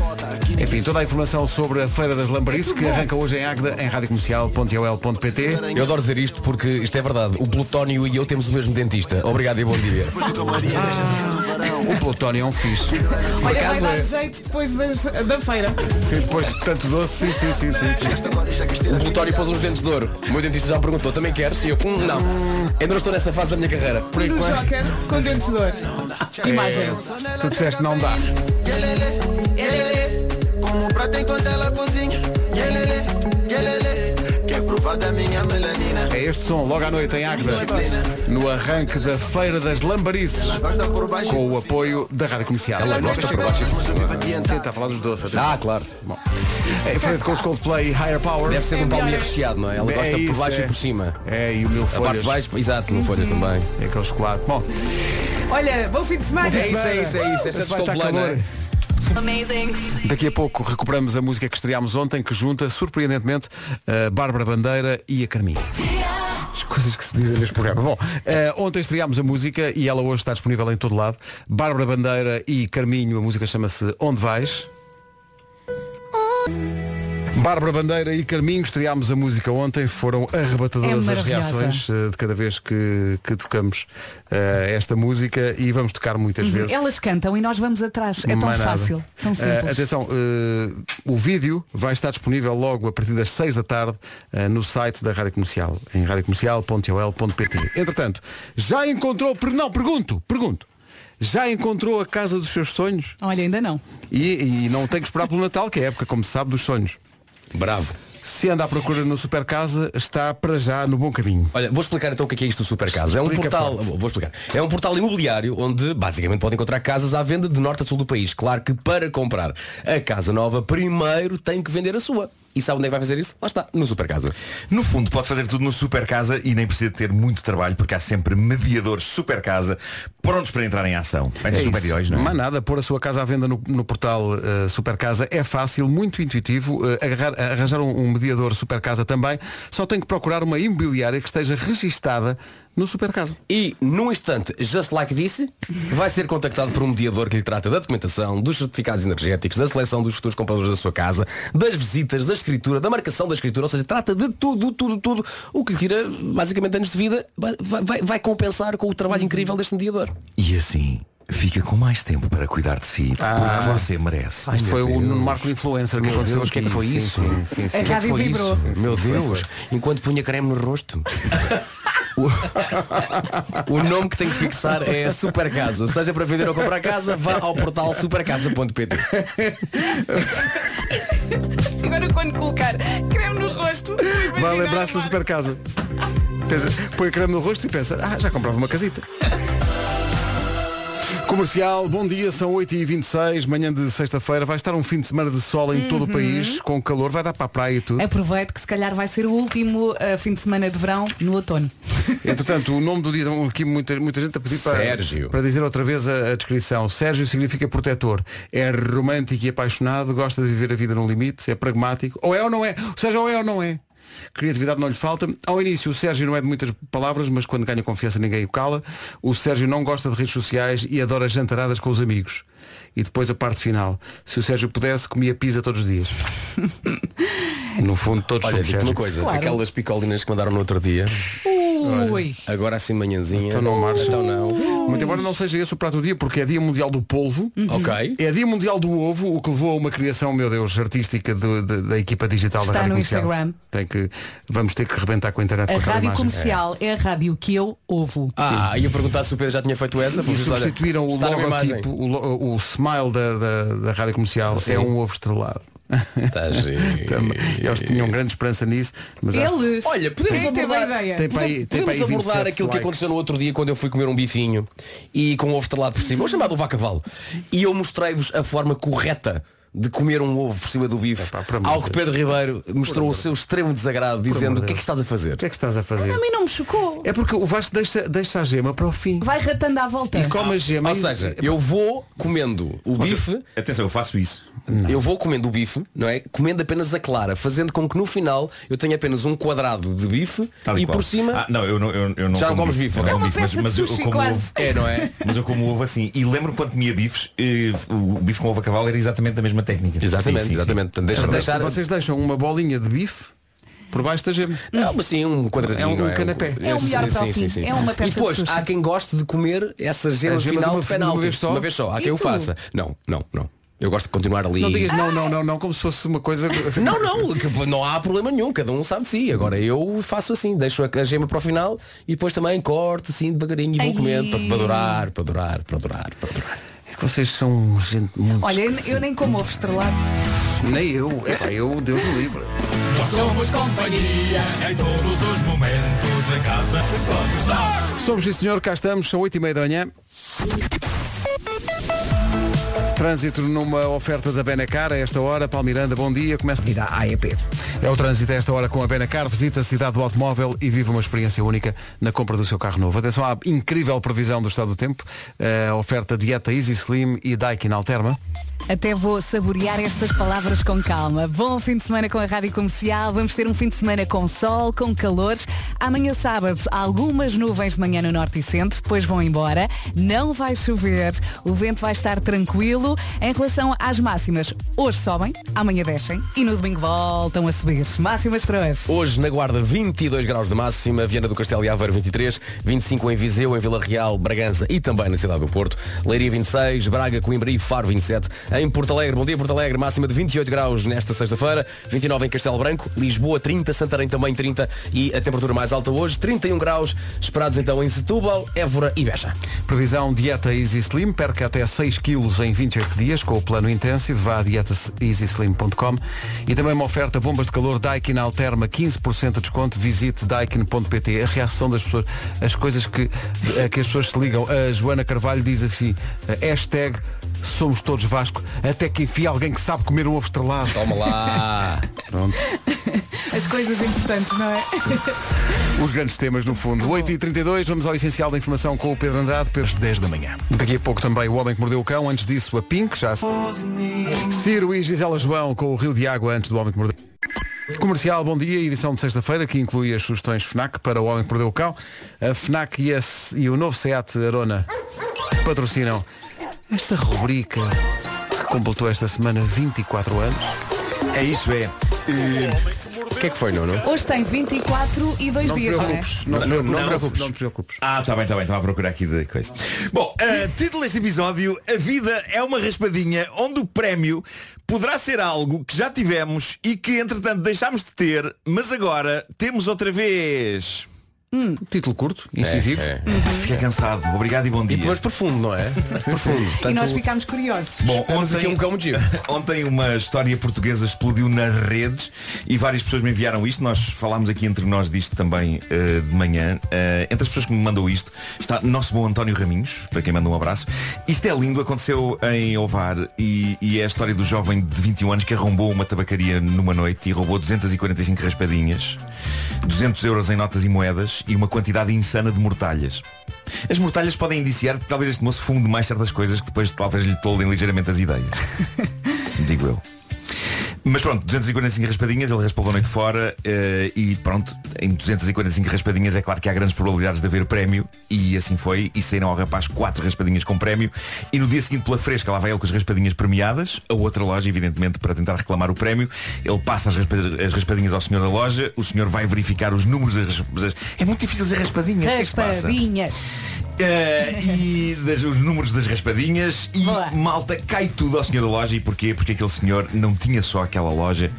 Enfim, toda a informação sobre a Feira das Lamparices que arranca hoje em Águeda, em radiocomercial.ol.pt. Eu adoro dizer isto porque isto é verdade. O Plutónio e eu temos o mesmo dentista. Obrigado e bom dia. O Plutónio é um fixe. Olha, vai dar é. jeito depois das- da feira. Sim, depois de tanto doce, sim, sim, sim, sim. sim. O Plutónio pôs uns dentes de ouro. O meu dentista já me perguntou, também queres? E eu, hum, não. Ainda não estou nessa fase da minha carreira. Por enquanto, Joker com dentes de ouro. Imagem. tu disseste não dá. Como o prato enquanto ela cozinha. Yelele, yelele. Minha melanina. É este som, logo à noite em Águeda, no arranque da Feira das Lambarices, por com o apoio da Rádio Comercial. Ela gosta por baixo e por cima. Sim, está a falar dos doces. Ah, claro. Em frente com os Coldplay e Higher Power. Deve ser um palminho recheado, não é? Ela É gosta por isso, baixo é. e por cima. É, e o mil A parte folhas. de baixo, exato, no folhas também. É aquele chocolate. Bom, Olha, bom fim de semana. É isso, é isso, é isso. Esta é não calor. é? Daqui a pouco recuperamos a música que estreámos ontem, que junta, surpreendentemente, a Bárbara Bandeira e a Carminho. As coisas que se dizem neste programa. Bom, eh, ontem estreámos a música e ela hoje está disponível em todo lado. Bárbara Bandeira e Carminho, a música chama-se Onde Vais? Bárbara Bandeira e Carminho estreámos a música ontem, foram arrebatadoras É as maravilhosa. reações eh, de cada vez que, que tocamos eh, esta música e vamos tocar muitas vezes. Elas cantam e nós vamos atrás. É tão Mais nada. fácil, tão Eh, simples. atenção, eh, o vídeo vai estar disponível logo a partir das 6 da tarde eh, no site da Rádio Comercial, em radiocomercial.ol.pt. Entretanto, já encontrou, per- não, pergunto, pergunto, já encontrou a casa dos seus sonhos? Olha, ainda não. E, e não tem que esperar pelo Natal, que é a época, como se sabe, dos sonhos. Bravo. Se anda à procura no Super Casa, está para já no bom caminho. Olha, vou explicar então o que é, é isto do Super Casa. É um Explica portal, forte. vou explicar. É um portal imobiliário onde basicamente pode encontrar casas à venda de norte a sul do país. Claro que para comprar a casa nova, primeiro tem que vender a sua. E sabe onde é que vai fazer isso? Lá está, no Super Casa. No fundo, pode fazer tudo no Super Casa e nem precisa ter muito trabalho porque há sempre mediadores Super Casa prontos para entrar em ação. Parece É super-heróis, não é? Mas nada, pôr a sua casa à venda no, no portal eh, Super Casa é fácil, muito intuitivo. Eh, agarrar- arranjar um, um mediador Super Casa também. Só tem que procurar uma imobiliária que esteja registada no Super Casa. E num instante, just like this, vai ser contactado por um mediador que lhe trata da documentação, dos certificados energéticos, da seleção dos futuros compradores da sua casa, das visitas, da escritura, da marcação da escritura, ou seja, trata de tudo, tudo, tudo. O que lhe tira basicamente anos de vida vai, vai- vai compensar com o trabalho incrível deste mediador. E assim fica com mais tempo para cuidar de si, porque você merece. Isto foi o Marco Influencer que Meu aconteceu Deus, o que é que foi Sim, isso? sim, sim, sim. A rádio vibrou. isso? Meu Deus, enquanto punha creme no rosto. O, nome que tem que fixar é Super Casa. Seja para vender ou comprar casa, vá ao portal supercasa.pt. Agora quando colocar creme no rosto, Vai lembrar-se da Super Casa. Põe creme no rosto e pensa, ah, já comprava uma casita. Comercial, bom dia, são 8h26, manhã de sexta-feira, vai estar um fim de semana de sol em todo o país, com calor, vai dar para a praia e tudo. Aproveite que se calhar vai ser o último uh, fim de semana de verão no outono. Entretanto, o nome do dia, aqui muita, muita gente a pedir para, Sérgio. para dizer outra vez a, a descrição. Sérgio significa protetor. É romântico e apaixonado, gosta de viver a vida no limite, é pragmático. Ou é ou não é? O Sérgio ou é ou não é? Criatividade não lhe falta. Ao início o Sérgio não é de muitas palavras, mas quando ganha confiança ninguém o cala. O Sérgio não gosta de redes sociais e adora jantaradas com os amigos. E depois a parte final. Se o Sérgio pudesse, comia pizza todos os dias. No fundo, todos Olha, somos digo-te uma coisa, Claro. aquelas picolinas que mandaram no outro dia, Ui. agora assim manhãzinha. Então não marcha. Então não. Muito embora não seja esse o prato do dia, porque é dia mundial do polvo. Ok. É dia mundial do ovo, o que levou a uma criação, meu Deus, artística do- de- da equipa digital Está da Rádio no Comercial. Instagram. Tem que, vamos ter que rebentar com a internet A com aquela rádio imagem. comercial é. a rádio que eu ouvo. Ah, ia perguntar se o Pedro já tinha feito essa. E porque, olha, substituíram o está na imagem. logotipo, o, lo- o smile da, da, da rádio comercial Sim. é um ovo estrelado. Também. Eles tinham grande esperança nisso, mas acho- Eles. Olha, podemos Quem abordar- ideia? tem para aí, tem Podemos 27 abordar aquilo que likes. aconteceu no outro dia quando eu fui comer um bifinho e com o ovo estrelado por cima, o chamado vaca-valo. E eu mostrei-vos a forma correta de comer um ovo por cima do bife, Epá, ao de que Pedro Ribeiro mostrou o seu extremo desagrado, dizendo o que é que estás a fazer? O que é que estás a fazer? A mim não me chocou. É porque o Vasco deixa, deixa a gema para o fim. Vai ratando à volta. E come a gema. Ou e- seja, eu vou comendo o bife, Atenção, eu faço isso. eu vou comendo o bife, não é? Comendo apenas a clara, fazendo com que no final eu tenha apenas um quadrado de bife Tal e qual. por cima Ah, não, eu não, eu, eu não Já não como comes bife, eu não como É uma mas, peça mas eu, eu sushi, como quase. ovo. é, não é? Mas eu como ovo assim. E lembro-me quando comia bifes, eh, o bife com ovo a cavalo era exatamente a mesma técnica. Exatamente, Sim, sim, sim. exatamente. Portanto, deixa, É deixar, Vocês deixam uma bolinha de bife por baixo da gema. Não, mas sim, um quadradinho. É um não canapé. É o melhor para o fim. É uma peça E depois de há quem goste de comer essa gema, gema final de uma- de uma penalti. vez só? Uma vez só. Há E quem o faça. Não, não, não. Eu gosto de continuar ali. Não digas não, não, não, não, como se fosse uma coisa. Não, não, que não há problema nenhum, cada um sabe de si. Agora eu faço assim, deixo a, gema para o final e depois também corto assim devagarinho e vou comendo para, para durar, para durar, para durar, para durar. Que vocês são gente muito. Olha, eu, eu nem como ovo estrelado. Nem eu. É pá, eu, Deus me livre. Somos companhia em todos os momentos. Em casa somos nós. Somos sim senhor, cá estamos, são 8 e meia da manhã. Trânsito numa oferta da Benacar a esta hora. Palmiranda, bom dia. Começa E da AEP. É o trânsito a esta hora com a Benacar. Visita a cidade do automóvel e vive uma experiência única na compra do seu carro novo. Atenção à incrível previsão do estado do tempo. A oferta Dieta Easy Slim e Daikin Alterma. Até vou saborear estas palavras com calma. Bom fim de semana com a Rádio Comercial. Vamos ter um fim de semana com sol, com calores. Amanhã sábado, algumas nuvens de manhã no norte e centro, depois vão embora. Não vai chover, o vento vai estar tranquilo. Em relação às máximas, hoje sobem, amanhã descem e no domingo voltam a subir. Máximas para hoje. Hoje na Guarda 22 graus de máxima, Viana do Castelo e Aveiro 23, 25 em Viseu, em Vila Real, Bragança e também na cidade do Porto, Leiria 26, Braga, Coimbra e Faro 27. Em Porto Alegre, bom dia Porto Alegre, máxima de 28 graus nesta sexta-feira, 29 em Castelo Branco, Lisboa 30, Santarém também 30 e a temperatura mais alta hoje, 31 graus, esperados então em Setúbal, Évora e Beja. Previsão Dieta Easy Slim. Perca até 6 quilos em 28 dias com o plano intensivo. Vá a dietaeasyslim.com e também uma oferta bombas de calor Daikin Alterma 15% de desconto. Visite daikin.pt. A reação das pessoas, as coisas que, a que as pessoas se ligam. A Joana Carvalho diz assim, hashtag somos todos Vasco, até que enfia alguém que sabe comer um ovo estrelado. Toma lá! Pronto. As coisas importantes, não é? Os grandes temas no fundo. 8h32, vamos ao essencial da informação com o Pedro Andrade, pelas 10 da manhã. Daqui a pouco também o Homem que Mordeu o Cão, antes disso a Pink, já se... Ciro e Gisela João com o Rio de Água antes do Homem que Mordeu. Comercial, bom dia, edição de sexta-feira que inclui as sugestões FNAC para o Homem que Mordeu o Cão. A FNAC e, a- e o novo SEAT Arona patrocinam esta rubrica que completou esta semana 24 anos. É isso, é. O que é que foi, Nuno? Hoje tem 24 e 2 Não te dias, não é? não, te Não, preocupes, não, não, te preocupes, não. te preocupes. Ah, tá bem, tá bem, estava a procurar aqui de coisa. Bom, eh, título deste episódio, a vida é uma raspadinha onde o prémio poderá ser algo que já tivemos e que entretanto deixámos de ter, mas agora temos outra vez. Título curto, incisivo. É, Fiquei cansado. Obrigado e bom dia. Mas profundo, não é? profundo. E Portanto, nós ficámos curiosos. Bom, aqui um cão ontem uma história portuguesa explodiu nas redes e várias pessoas me enviaram isto. Nós falámos aqui entre nós disto também eh, de manhã. Eh, entre as pessoas que me mandou isto está nosso bom António Raminhos, para quem manda um abraço. Isto é lindo, aconteceu em Ovar e, e é a história do jovem de 21 anos que arrombou uma tabacaria numa noite e roubou 245 raspadinhas, 200 euros em notas e moedas e uma quantidade insana de mortalhas. As mortalhas podem indiciar que talvez este moço fume demais certas coisas que depois talvez lhe toldem ligeiramente as ideias. Digo eu. Mas pronto, 245 raspadinhas, ele raspou a noite fora eh, e pronto, em 245 raspadinhas é claro que há grandes probabilidades de haver prémio e assim foi, e saíram ao rapaz quatro raspadinhas com prémio e no dia seguinte pela fresca lá vai ele com as raspadinhas premiadas, a outra loja evidentemente para tentar reclamar o prémio, ele passa as, raspa- as raspadinhas ao senhor da loja, o senhor vai verificar os números das raspadinhas, é muito difícil dizer raspadinhas, o que é que se passa? Eh, e das- os números das raspadinhas e Boa. malta cai tudo ao senhor da loja e porquê? Porque aquele senhor não tinha só aquela loja,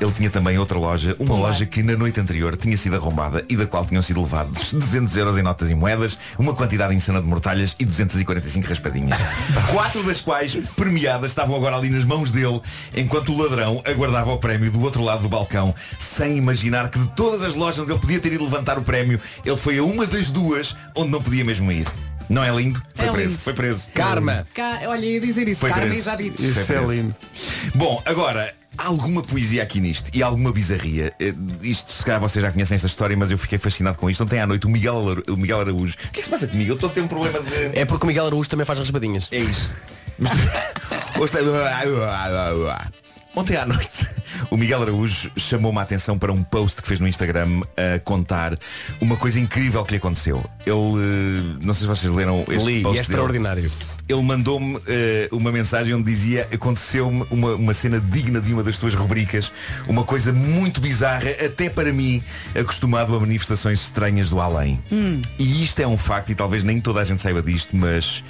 ele tinha também outra loja, uma loja que na noite anterior tinha sido arrombada e da qual tinham sido levados 200 euros em notas e moedas, uma quantidade insana de mortalhas e 245 raspadinhas. Quatro das quais premiadas estavam agora ali nas mãos dele, enquanto o ladrão aguardava o prémio do outro lado do balcão, sem imaginar que de todas as lojas onde ele podia ter ido levantar o prémio, ele foi a uma das duas onde não podia mesmo ir. Não é lindo? Foi É preso. lindo. Foi preso. Karma. Cá, olha, ia dizer isso, Foi Carmen preso. dito. Isso Foi é preso. lindo. Bom, agora, há alguma poesia aqui nisto e alguma bizarria. Eh, Isto, se calhar vocês já conhecem esta história, mas eu fiquei fascinado com isto. Ontem à noite, o Miguel, o Miguel Araújo. O que é que se passa comigo? Eu estou a ter um problema de. É porque o Miguel Araújo também faz raspadinhas. É isso. Ontem à noite o Miguel Araújo chamou-me a atenção para um post que fez no Instagram a contar uma coisa incrível que lhe aconteceu. Ele, eh, não sei se vocês leram este Li, e post é dele. Ele mandou-me eh, uma mensagem onde dizia aconteceu-me uma, uma cena digna de uma das tuas rubricas, uma coisa muito bizarra, até para mim, acostumado a manifestações estranhas do além. E isto é um facto, e talvez nem toda a gente saiba disto, mas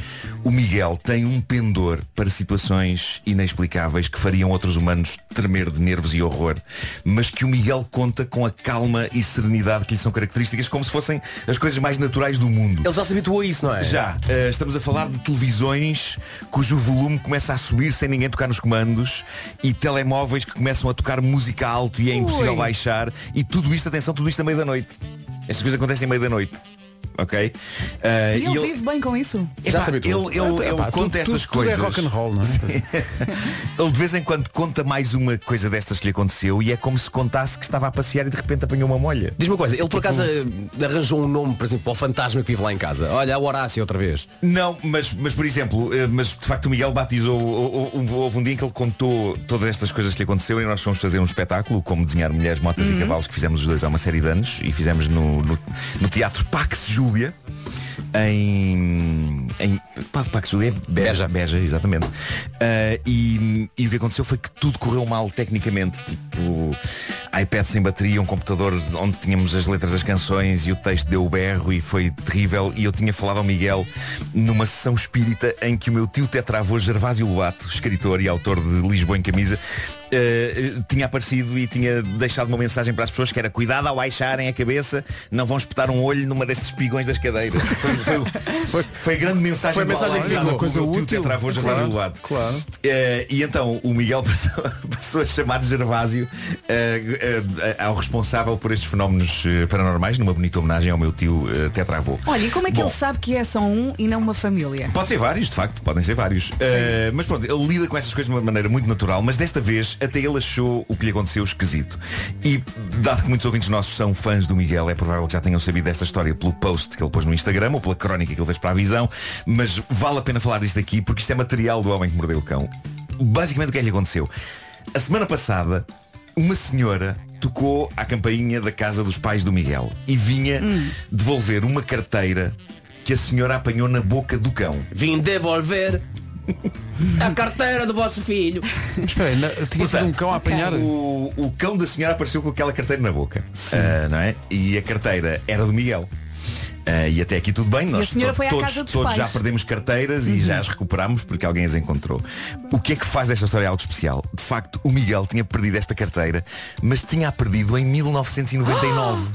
o Miguel tem um pendor para situações inexplicáveis que fariam outros humanos tremer de nervos e horror, mas que o Miguel conta com a calma e serenidade que lhe são características, como se fossem as coisas mais naturais do mundo. Ele já se habituou a isso, não é? Já, eh, estamos a falar de televisões cujo volume começa a subir sem ninguém tocar nos comandos e telemóveis que começam a tocar música alto e é impossível Ui. baixar e tudo isto, atenção, tudo isto à meia da noite. Estas coisas acontecem à meia da noite. Ok? Eh, E ele vive bem com isso. Já se habituou. ele, ele, ele conta tudo- estas tudo- tudo coisas. é rock and roll, não é? Ele de vez em quando conta mais uma coisa destas que lhe aconteceu e é como se contasse que estava a passear e de repente apanhou uma molha. Diz-me uma coisa, ele por acaso eh, arranjou um nome, por exemplo, para o fantasma que vive lá em casa. Olha, o Horácio outra vez. Não, mas, mas por exemplo, eh, mas de facto o Miguel batizou, ou- ou- houve um dia em que ele contou todas estas coisas que lhe aconteceram e nós fomos fazer um espetáculo, como desenhar mulheres, motas e cavalos, que fizemos os dois há uma série de anos e fizemos no, no, no Teatro Pax Em, em Pa- Pax Júlia, Beja, Beja, exatamente. Ah, e, e o que aconteceu foi que tudo correu mal tecnicamente. Tipo, iPad sem bateria, um computador onde tínhamos as letras das canções e o texto deu o berro e foi terrível. E eu tinha falado ao Miguel numa sessão espírita em que o meu tio tetravô Gervásio Lobato, escritor e autor de Lisboa em Camisa, eh, tinha aparecido e tinha deixado uma mensagem para as pessoas que era cuidado ao baixarem a cabeça, não vão espetar um olho numa destes espigões das cadeiras. Foi, foi- foi- foi a grande mensagem Foi a do mensagem que ficou. Coisa meu tio útil. tetravô Gervásio Claro, Lobato. claro. Eh, e então o Miguel passou, passou a chamar de Gervásio eh, eh, ao responsável por estes fenómenos eh, paranormais, numa bonita homenagem ao meu tio eh, tetravô. Olha, e como é que Bom, ele sabe que é só um e não uma família? Pode ser vários, de facto, podem ser vários. Eh, mas pronto, ele lida com estas coisas de uma maneira muito natural, mas desta vez até ele achou o que lhe aconteceu esquisito. E dado que muitos ouvintes nossos são fãs do Miguel, é provável que já tenham sabido desta história pelo post que ele pôs no Instagram ou pela crónica que ele fez para a visão, mas vale a pena falar disto aqui porque isto é material do homem que mordeu o cão. Basicamente o que é que lhe aconteceu? A semana passada, uma senhora tocou à campainha da casa dos pais do Miguel e vinha devolver uma carteira que a senhora apanhou na boca do cão. Vim devolver a carteira do vosso filho. Mas espera aí, na- tinha sido um cão a apanhar. O, o cão da senhora apareceu com aquela carteira na boca. Ah, não é? E a carteira era do Miguel. Ah, e até aqui tudo bem, nós senhora foi à todos, casa dos todos pais. Uhum. já perdemos carteiras e já as recuperamos porque alguém as encontrou. O que é que faz desta história algo especial? De facto, o Miguel tinha perdido esta carteira, mas tinha-a perdido em 1999.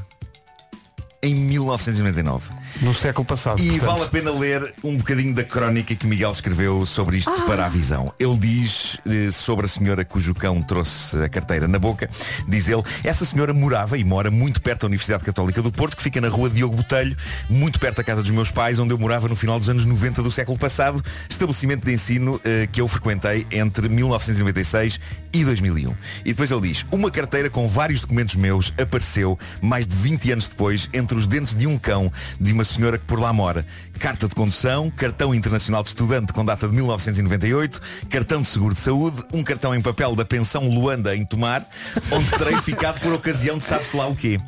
Em 1999. No século passado. E portanto. vale a pena ler um bocadinho da crónica que o Miguel escreveu sobre isto para a visão. Ele diz eh, sobre a senhora cujo cão trouxe a carteira na boca, diz ele, essa senhora morava e mora muito perto da Universidade Católica do Porto, que fica na rua Diogo Botelho, muito perto da casa dos meus pais, onde eu morava no final dos anos 90 do século passado, estabelecimento de ensino eh, que eu frequentei entre 1996 e 2001. E depois ele diz, uma carteira com vários documentos meus apareceu mais de 20 anos depois entre os dentes de um cão de uma senhora que por lá mora. Carta de condução, cartão internacional de estudante com data de 1998, cartão de seguro de saúde, um cartão em papel da pensão Luanda em Tomar, onde terei ficado por ocasião de sabe-se lá o quê.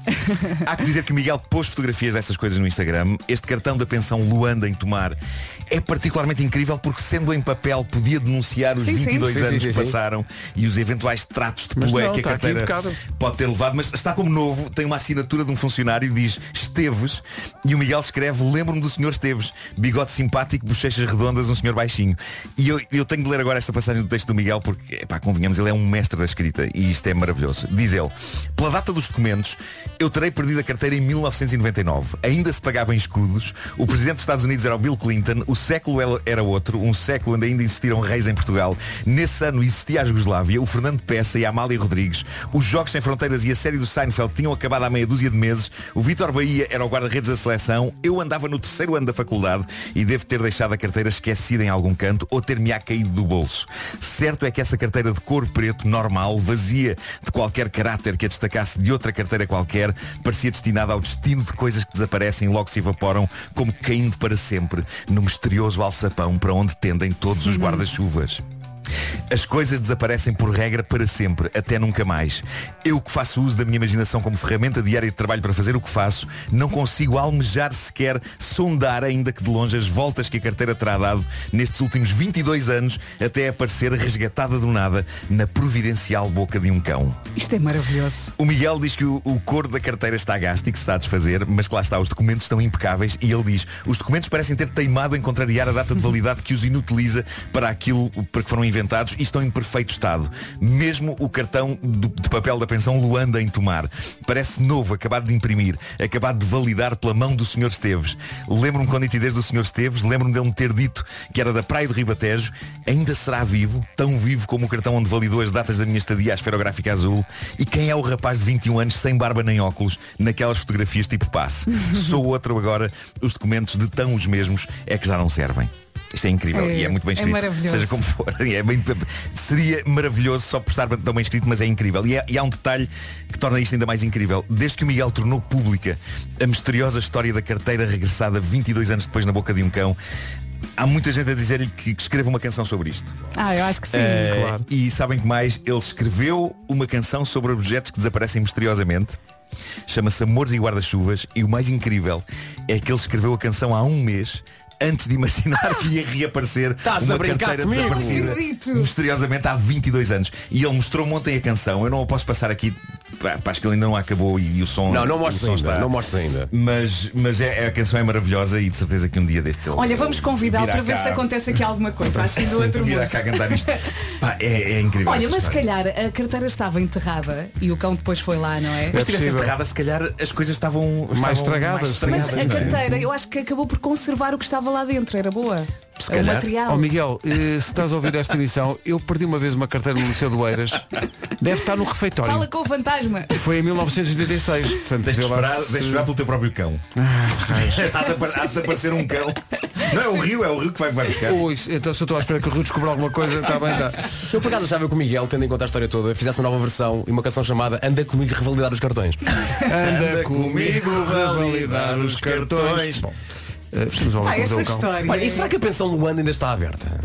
Há que dizer que o Miguel pôs fotografias dessas coisas no Instagram. Este cartão da pensão Luanda em Tomar é particularmente incrível porque sendo em papel podia denunciar os Sim, sim. 22 Sim, sim, anos sim, que passaram e os eventuais tratos de pulé não, que a aqui carteira pode ter levado, mas está como novo, tem uma assinatura de um funcionário, diz Esteves, e o Miguel escreve, lembro-me do senhor Esteves, bigode simpático, bochechas redondas, um senhor baixinho. E eu, eu tenho de ler agora esta passagem do texto do Miguel, porque, epá, convenhamos, ele é um mestre da escrita e isto é maravilhoso. Diz ele, pela data dos documentos, eu terei perdido a carteira em 1999. Ainda se pagava em escudos, o presidente dos Estados Unidos era o Bill Clinton, o século era- outro, um século onde ainda existiram reis em Portugal. Nesse ano existia a Jugoslávia, o Fernando Peça e a Amália Rodrigues, os Jogos Sem Fronteiras e a série do Seinfeld tinham acabado há meia dúzia de meses, o Vítor Bahia era o guarda-redes da seleção, Eu andava no terceiro ano da faculdade e devo ter deixado a carteira esquecida em algum canto ou ter-me-á caído do bolso. Certo é que essa carteira de cor preto normal, vazia de qualquer caráter que a destacasse de outra carteira qualquer, parecia destinada ao destino de coisas que desaparecem e logo se evaporam, como caindo para sempre no misterioso alçapão para onde tendem todos os guarda-chuvas. As coisas desaparecem por regra para sempre, até nunca mais. Eu que faço uso da minha imaginação como ferramenta diária de trabalho para fazer o que faço, não consigo almejar sequer sondar, ainda que de longe, as voltas que a carteira terá dado nestes últimos 22 anos até aparecer resgatada do nada na providencial boca de um cão. Isto é maravilhoso. O Miguel diz que o, o cor da carteira está gasto e que se está a desfazer, mas que lá está, os documentos estão impecáveis e ele diz, os documentos parecem ter teimado em contrariar a data de validade que os inutiliza para aquilo para que foram inventados e estão em perfeito estado. Mesmo o cartão de papel da pensão Luanda em tomar. Parece novo, acabado de imprimir, acabado de validar pela mão do Sr. Esteves. Lembro-me com nitidez do Sr. Esteves, lembro-me dele me ter dito que era da Praia do Ribatejo, ainda será vivo, tão vivo como o cartão onde validou as datas da minha estadia à esferográfica azul. E quem é o rapaz de 21 anos sem barba nem óculos naquelas fotografias tipo passe? Sou outro agora, os documentos de tão os mesmos é que já não servem. Isto é incrível É, e é muito bem é escrito. maravilhoso. Seja como for. É bem- seria maravilhoso só por estar tão bem escrito, mas é incrível. E, é- e há um detalhe que torna isto ainda mais incrível. Desde que o Miguel tornou pública a misteriosa história da carteira regressada 22 anos depois na boca de um cão, há muita gente a dizer-lhe que, que escreva uma canção sobre isto. Ah, eu acho que sim. Eh, E sabem que mais? Ele escreveu uma canção sobre objetos que desaparecem misteriosamente. Chama-se Amores e Guarda-Chuvas. E o mais incrível é que ele escreveu a canção há um mês antes de imaginar que ia reaparecer Estás uma carteira comigo? desaparecida misteriosamente há 22 anos. E ele mostrou ontem a canção. Eu não a posso passar aqui, pá, acho que ele ainda não acabou e, e o som. Não, não mostres ainda, está. não mostres ainda. Mas, mas é, a canção é maravilhosa e de certeza que um dia destes ele Olha, vamos convidá-lo para ver cá. se acontece aqui alguma coisa. Assim do outro mundo. cá cantar isto. Pá, é, é incrível. Olha, mas se calhar a carteira estava enterrada e o cão depois foi lá, não é? Mas se tivesse possível. enterrada, se calhar as coisas estavam Mais estavam estragadas, mais sim. Mas estragadas, a é? carteira, eu acho que acabou por conservar o que estava lá dentro. Era boa. Se o calhar. material. Ó Miguel, eh, se estás a ouvir esta emissão, eu perdi uma vez uma carteira no Liceu do Eiras. Deve estar no refeitório. Fala com o fantasma. Foi em 1986. Portanto, de lá esperar, se- de esperar pelo teu próprio cão. há, de, apar- há de aparecer um cão. Não é o rio, é o rio que vai, vai buscar. Ui, então se eu estou à espera que o Rio descubra alguma coisa, está bem, está. Eu por acaso achava que o Miguel, tendo em conta a história toda, fizesse uma nova versão e uma canção chamada Anda comigo revalidar os cartões. Anda comigo a validar os cartões. Bom, ao Ah, esta o. Olha, e será que a pensão Luanda ainda está aberta?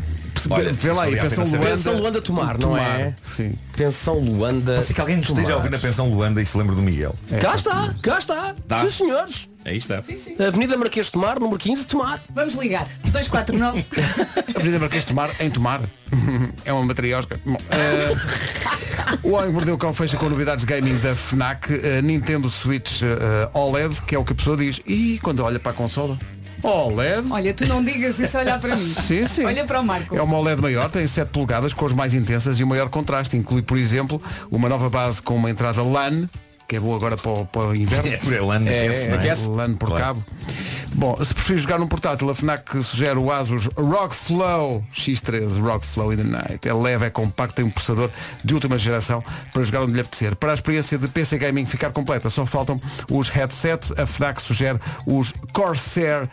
Olha, Vê lá aí, pensão. Luanda. Pensão Luanda tomar, não é? Sim. Pensão Luanda. Pode ser que alguém nos esteja a ouvir na pensão Luanda e se lembre do Miguel. Cá está, cá está. Tá. Sim, senhores. Aí está. Avenida Marquês de Tomar, número 15, Tomar. Vamos ligar. 249. Avenida Marquês de Tomar, em Tomar. É uma matriosca. Bom, eh, o Homem Mordeu o Cão fecha com novidades gaming da FNAC, eh, Nintendo Switch eh, OLED, que é o que a pessoa diz. E quando olha para a consola? OLED? Olha, tu não digas isso olhar para mim. Sim, sim. Olha para o Marco. É uma OLED maior, tem 7 polegadas, cores mais intensas e um maior contraste. Inclui, por exemplo, uma nova base com uma entrada LAN, que é boa agora para o, para o inverno. É por Elanda, É, aquece, não é? aquece. LAN por Claro. cabo. Bom, se preferir jogar num portátil, a FNAC sugere o Asus ROG Flow X13, ROG Flow in the Night. É leve, é compacto, tem um processador de última geração para jogar onde lhe apetecer. Para a experiência de PC Gaming ficar completa, só faltam os headsets. A FNAC sugere os Corsair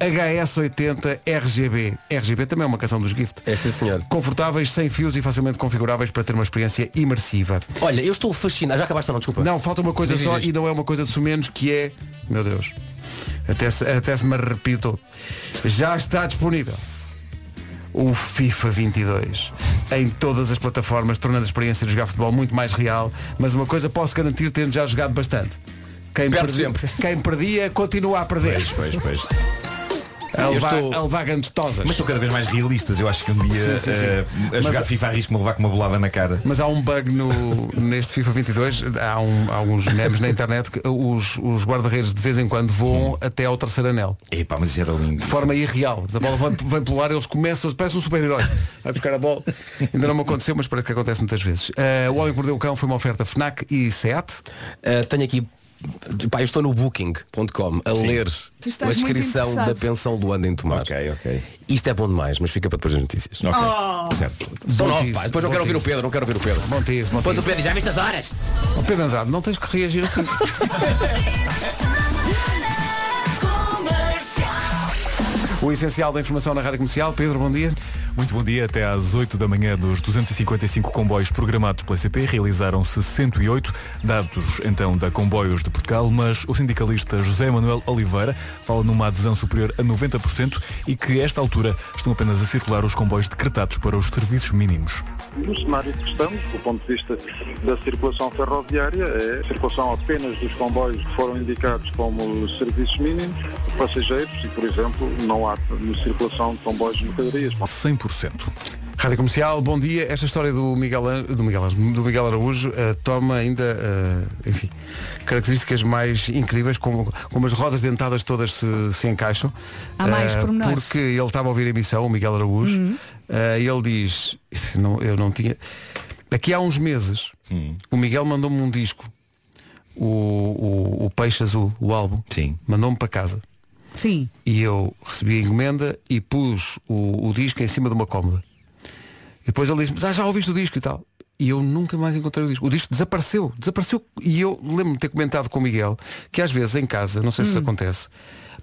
HS80 RGB. RGB também é uma canção dos Gift. É sim, senhor. Confortáveis, sem fios e facilmente configuráveis para ter uma experiência imersiva. Olha, eu estou fascinado. Já acabaste não? Desculpa. Não, falta uma coisa Diz, só diz. e não é uma coisa de sumenos que é. Meu Deus. Até se, até se me arrepio Já está disponível. O FIFA 22 em todas as plataformas, tornando a experiência de jogar futebol muito mais real. Mas uma coisa posso garantir, tendo já jogado bastante. Quem, sempre. quem perdia continua a perder. Pois, pois, pois. A Eu levar, estou- a levar grandes tosas. Mas estão cada vez mais realistas. Eu acho que um dia Sim, sim, sim. eh, a Mas- jogar FIFA arrisco-me a levar com uma bolada na cara. Mas há um bug no, neste FIFA 22, há, um, há uns memes na internet que os, os guarda-redes de vez em quando voam até ao terceiro anel. Epá, mas isso era lindo. De forma irreal. A bola vem, vem pelo ar, eles começam, parece um super-herói. Vai buscar a bola. Ainda não me aconteceu, mas parece que acontece muitas vezes. Eh, o Homem que Mordeu o Cão foi uma oferta FNAC e SEAT. Uh, tenho aqui. Pá, eu estou no booking.com a ler Tu estás a descrição da pensão do ano em Tomar. Ok, ok. Isto é bom demais, mas fica para depois das notícias. Ok. Oh. Certo. São nove, pá. Depois não quero ouvir o. Pedro, não quero ouvir o Pedro. Bom tease, bom Depois o. Pedro diz, já viste as horas? Ó Pedro Andrade, não tens que reagir assim. O essencial da informação na Rádio Comercial. Pedro, bom dia. Muito bom dia. Até às 8 da manhã dos 255 comboios programados pela CP realizaram-se 108, dados então da Comboios de Portugal, mas o sindicalista José Manuel Oliveira fala numa adesão superior a 90% e que, a esta altura, estão apenas a circular os comboios decretados para os serviços mínimos. No cenário que estamos, do ponto de vista da circulação ferroviária, é a circulação apenas dos comboios que foram indicados como serviços mínimos, passageiros e, por exemplo, não há circulação de comboios de mercadorias. 100%. Rádio Comercial, bom dia. Esta história do Miguel, do Miguel, do Miguel Araújo eh, toma ainda, eh, enfim, características mais incríveis, como, como as rodas dentadas todas se, se encaixam. Há mais Eh, pormenores. Porque ele estava a ouvir a emissão, o Miguel Araújo, Uhum. eh, e ele diz, não, eu não tinha. Daqui há uns meses, o Miguel mandou-me um disco, o, o, o Peixe Azul, o álbum, Sim. mandou-me para casa. Sim. E eu recebi a encomenda e pus o, o disco em cima de uma cómoda. E depois ele disse, ah, já ouviste o disco e tal. E eu nunca mais encontrei o disco. O disco desapareceu, desapareceu. E eu lembro-me de ter comentado com o Miguel que às vezes em casa, não sei se isso acontece,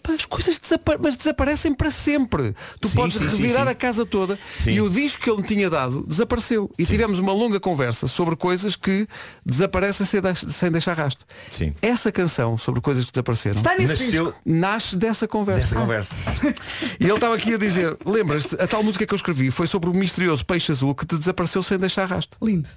pá, as coisas desapa mas desaparecem para sempre. Tu Sim, podes sim, revirar sim. a casa toda Sim. e o disco que ele me tinha dado desapareceu. E tivemos uma longa conversa sobre coisas que desaparecem sem, deix- sem deixar rastro. Sim. Essa canção sobre coisas que desapareceram Está nesse Nasceu disco. nasce dessa conversa. dessa conversa. E ele estava aqui a dizer, lembras-te, a tal música que eu escrevi foi sobre o misterioso peixe azul que te desapareceu sem deixar rastro. Lindo.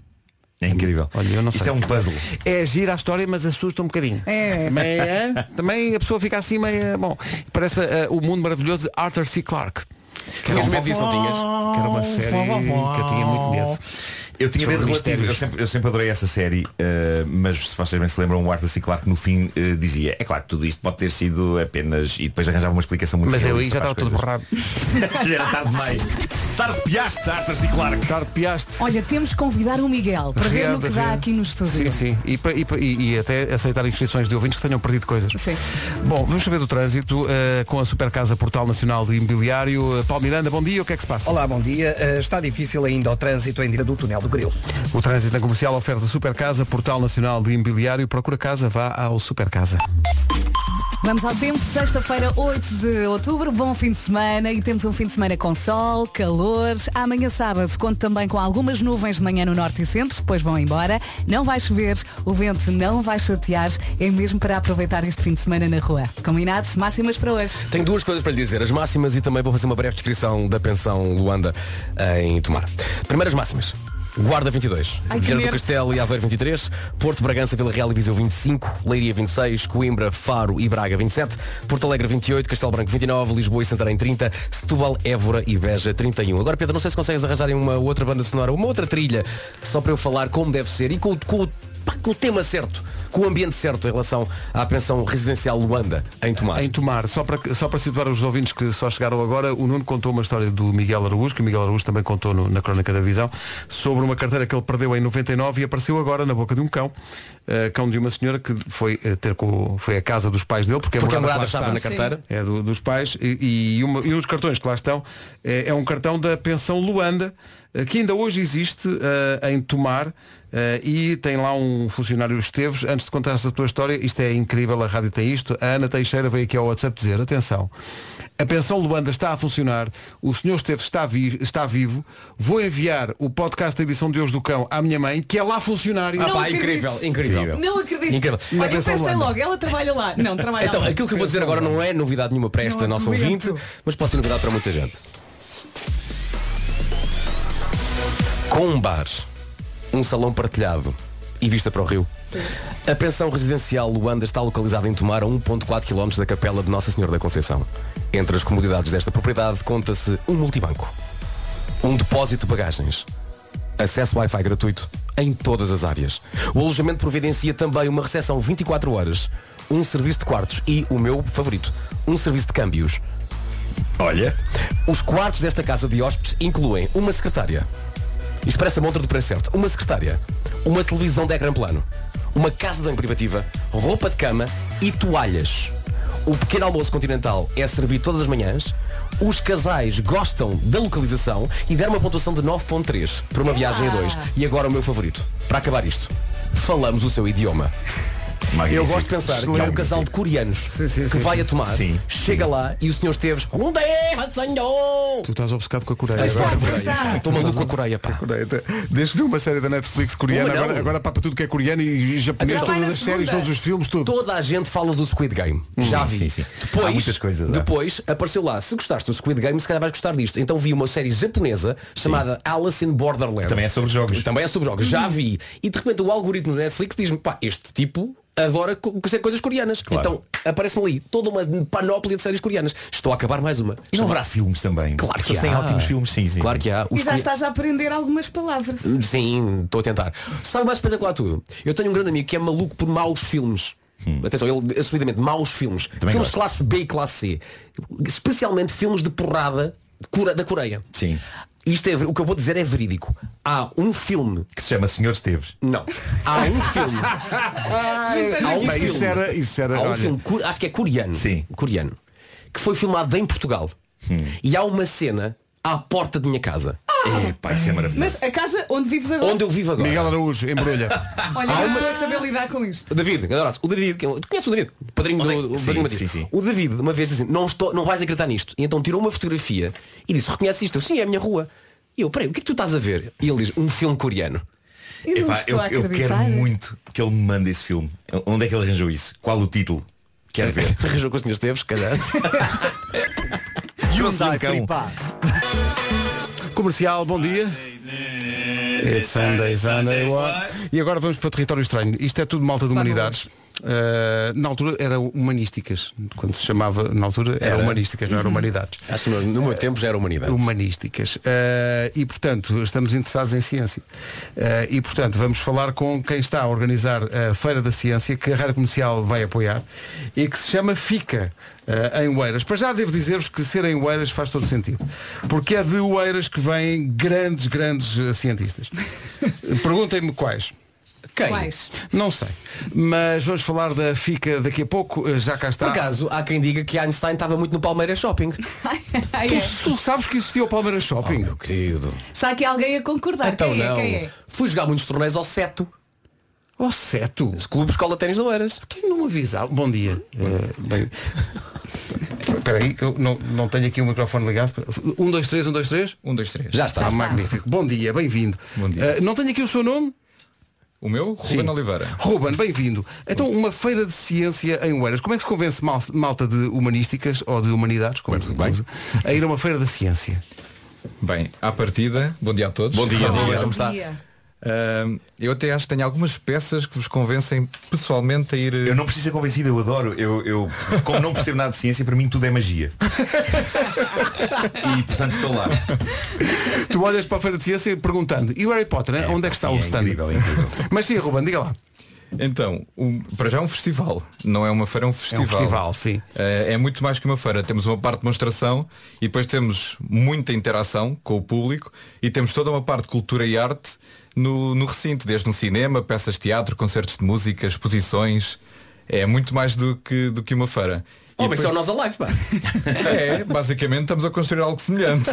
É incrível. Olha, eu não Isto sei. é um puzzle. É gira a história, mas assusta um bocadinho. É. Também, é, também a pessoa fica assim meio. Bom, parece eh, o mundo maravilhoso de Arthur C. Clarke. Tinhas medo disso, não tinhas? Que era uma série que eu tinha muito medo. Eu tinha medo relativo, eu sempre, eu sempre adorei essa série, eh, mas se vocês bem se lembram, o Arthur C. Clarke no fim eh, dizia, é claro que tudo isto pode ter sido apenas e depois arranjava uma explicação muito Mas eu aí já estava tudo borrado. já era tarde demais. Tarde piaste, Arthur C. Clarke. Tarde piaste. Olha, temos que convidar o Miguel para ver no que dá aqui no estúdio. Sim, sim. E, e e- e até aceitar inscrições de ouvintes que tenham perdido coisas. Sim. Bom, vamos saber do trânsito eh, com a Super Casa Portal Nacional de Imobiliário. Uh, Paulo Miranda, bom dia, o que é que se passa? Olá, bom dia. Está difícil ainda o trânsito em direção do túnel do Grilo. O trânsito na comercial oferta Super Casa, Portal Nacional de Imobiliário. Procura casa, vá ao Super Casa. Vamos ao tempo, sexta-feira, 8 de outubro, bom fim de semana e temos um fim de semana com sol, calor. Amanhã sábado conto também com algumas nuvens de manhã no norte e centro, depois vão embora. Não vai chover, o vento não vai chatear, é mesmo para aproveitar este fim de semana na rua. Combinado? Máximas para hoje. Tenho duas coisas para lhe dizer, as máximas e também vou fazer uma breve descrição da pensão Luanda em Tomar. Primeiras máximas. Guarda 22, Ai, que Viana do. Castelo e Aveiro 23, Porto Bragança, Vila Real e Viseu 25, Leiria 26, Coimbra, Faro e Braga 27, Porto Alegre 28, Castelo Branco 29, Lisboa e Santarém 30, Setúbal, Évora e Beja 31. Agora Pedro, não sei se consegues arranjarem uma outra banda sonora, uma outra trilha, só para eu falar como deve ser e com o- pá, com o tema certo, com o ambiente certo em relação à pensão residencial Luanda em Tomar. Em Tomar, só para, só para situar os ouvintes que só chegaram agora, o Nuno contou uma história do Miguel Araújo, que o Miguel Araújo também contou no- na Crónica da Visão, sobre uma carteira que ele perdeu em 99 e apareceu agora na boca de um cão, eh, cão de uma senhora que foi, eh, ter com, foi a casa dos pais dele, porque, Porque a morada estava está na carteira. É do- dos pais e, e, uma- e um dos cartões que lá estão é, é um cartão da pensão Luanda, que ainda hoje existe eh, em Tomar e tem lá um funcionário Esteves. Antes de contar a tua história, isto é incrível, a rádio tem isto. A Ana Teixeira veio aqui ao WhatsApp dizer, atenção, a pensão Luanda está a funcionar, o senhor Esteves está, vi- está vivo, vou enviar o podcast da edição de hoje do cão à minha mãe, que é lá funcionário. Ah, Não pá, incrível, incrível. Não acredito. Incrível. Olha, eu pensei Luanda. logo, ela trabalha lá. Não, trabalha Então, lá. aquilo que eu vou dizer agora não é novidade nenhuma para esta Não nossa ouvinte, mas pode ser novidade para muita gente. Com um bar, um salão partilhado e vista para o rio. A pensão residencial Luanda está localizada em Tomar a 1.4 km da capela de Nossa Senhora da Conceição. Entre as comodidades desta propriedade conta-se um multibanco, um depósito de bagagens, acesso Wi-Fi gratuito em todas as áreas. O alojamento providencia também uma recepção 24 horas, um serviço de quartos e, o meu favorito, um serviço de câmbios. Olha, os quartos desta casa de hóspedes incluem uma secretária. Isto parece a montra do preço certo. Uma secretária, uma televisão de ecrã plano, uma casa de banho privativa, roupa de cama e toalhas. O pequeno almoço continental é servido todas as manhãs. Os casais gostam da localização e deram uma pontuação de 9.3 para uma viagem a dois. E agora o meu favorito. Para acabar isto, falamos o seu idioma. Magnífico. Eu gosto de pensar que há um casal de coreanos que vai a tomar, Sim. chega lá e o senhor Esteves, onde é, senhor? Tu estás obcecado com a Coreia. Estou maluco com a Coreia, pá. Coreia. Desde que vi uma série da Netflix coreana, agora, agora papa tudo que é coreano e japonês, todas as séries, todos os filmes, tudo. Toda a gente fala do Squid Game. Já vi. sim, sim. Depois, Há muitas coisas, é. depois apareceu lá, se gostaste do Squid Game, se calhar vais gostar disto. Então vi uma série japonesa chamada Alice in Borderland. Também é sobre jogos. Também é sobre jogos. Já vi. E de repente o algoritmo do Netflix diz-me, pá, este tipo adora co- ser coisas coreanas. Claro. Então aparece-me ali toda uma panóplia de séries coreanas. Estou a acabar mais uma. E não haverá filmes também? Claro que há. ótimos filmes, sim, sim. Claro que há. E Os já coreanos- estás a aprender algumas palavras. Sim, estou a tentar. Sabe mais espetacular tudo? Eu tenho um grande amigo que é maluco por maus filmes. Atenção, ele assumidamente maus filmes. Também filmes gosto. de classe B e classe C. Especialmente filmes de porrada da Coreia. Sim. Isto é, o que eu vou dizer é verídico. Há um filme. Que se chama Senhor Esteves. Não. Há um filme. há um filme. isso era, isso era, Há um olha, filme, acho que é coreano. Sim. Coreano. Que foi filmado em Portugal. E há uma cena à porta de minha casa. Epá, isso é maravilhoso. Mas a casa onde vives agora? Onde eu vivo agora. Miguel Araújo, embrulha. Olha, já estou a saber lidar com isto. O David, grande abraço. O David, que é- tu conheces o David? O padrinho do, o Sim, padrinho Matias. sim, sim. O David, uma vez disse assim, não, estou, não vais acreditar nisto. E então tirou uma fotografia e disse, reconhece isto? Eu, sim, é a minha rua. E eu, peraí, o que é que tu estás a ver? E ele diz, um filme coreano. Eu não Epá, estou eu, a eu acreditar. quero muito que ele me mande esse filme. Onde é que ele arranjou isso? Qual o título? Quero ver. Arranjou com o Sr. Esteves, se calhar. Hyundai Free Comercial, bom dia. It's Sunday, Sunday, what? E agora vamos para o território estranho. Isto é tudo malta de humanidades. Uh, na altura era humanísticas. Quando se chamava, na altura era, Era? humanísticas, não era humanidades. Acho que no, no meu tempo já era humanidade. Humanísticas. Uh, e portanto, estamos interessados em ciência. Uh, e portanto, vamos falar com quem está a organizar a Feira da Ciência, que a Rádio Comercial vai apoiar, e que se chama FICA. Uh, em Oeiras. Para já devo dizer-vos que ser em Oeiras faz todo sentido. Porque é de Oeiras que vêm grandes, grandes uh, cientistas. Perguntem-me quais. Quem? Quais? Não sei. Mas vamos falar da FICA daqui a pouco. Uh, Já cá está. Por acaso, há quem diga que Einstein estava muito no Palmeiras Shopping. Tu, tu sabes que existia o Palmeiras Shopping? Meu querido. Está aqui alguém a concordar. Então quem não. é? Quem é? Fui jogar muitos torneios ao Seto. Oh, Seto. Clube Escola de Ténis de Oeiras. Quem não me avisava? Bom dia. Eh, bem, Espera aí, que eu não, não tenho aqui o microfone ligado. Um, dois, três, um, dois, três. Um, dois, três. Já está. Está magnífico. Bom dia, bem-vindo. Bom dia. Eh, não tenho aqui o seu nome? O meu, Ruben Oliveira. Ruben, bem-vindo. Então, uma feira de ciência em Oeiras. Como é que se convence mal- malta de humanísticas ou de humanidades, como se bem. usa, a ir a uma feira da ciência? Bem, à partida, bom dia a todos. Bom dia, Bom dia. Como Bom está? Ahm, eu até acho que tenho algumas peças que vos convencem pessoalmente a ir. Eu não preciso ser convencido, eu adoro. Eu, eu, como não percebo nada de ciência, para mim tudo é magia. e portanto estou lá. Tu olhas para a feira de ciência perguntando, e o Harry Potter, né? onde é que está Sim, o é stand? incrível, é incrível. Mas sim, Ruben, diga lá. Então, um- para já é um festival. Não é uma feira, é um festival. festival, sim. Eh, é muito mais que uma feira. Temos uma parte de demonstração e depois temos muita interação com o público e temos toda uma parte de cultura e arte no, no recinto, desde no cinema, peças de teatro, concertos de música, exposições. É muito mais do que, do que uma feira. E Oh, mas depois- só nós a live, pá. É, basicamente estamos a construir algo semelhante.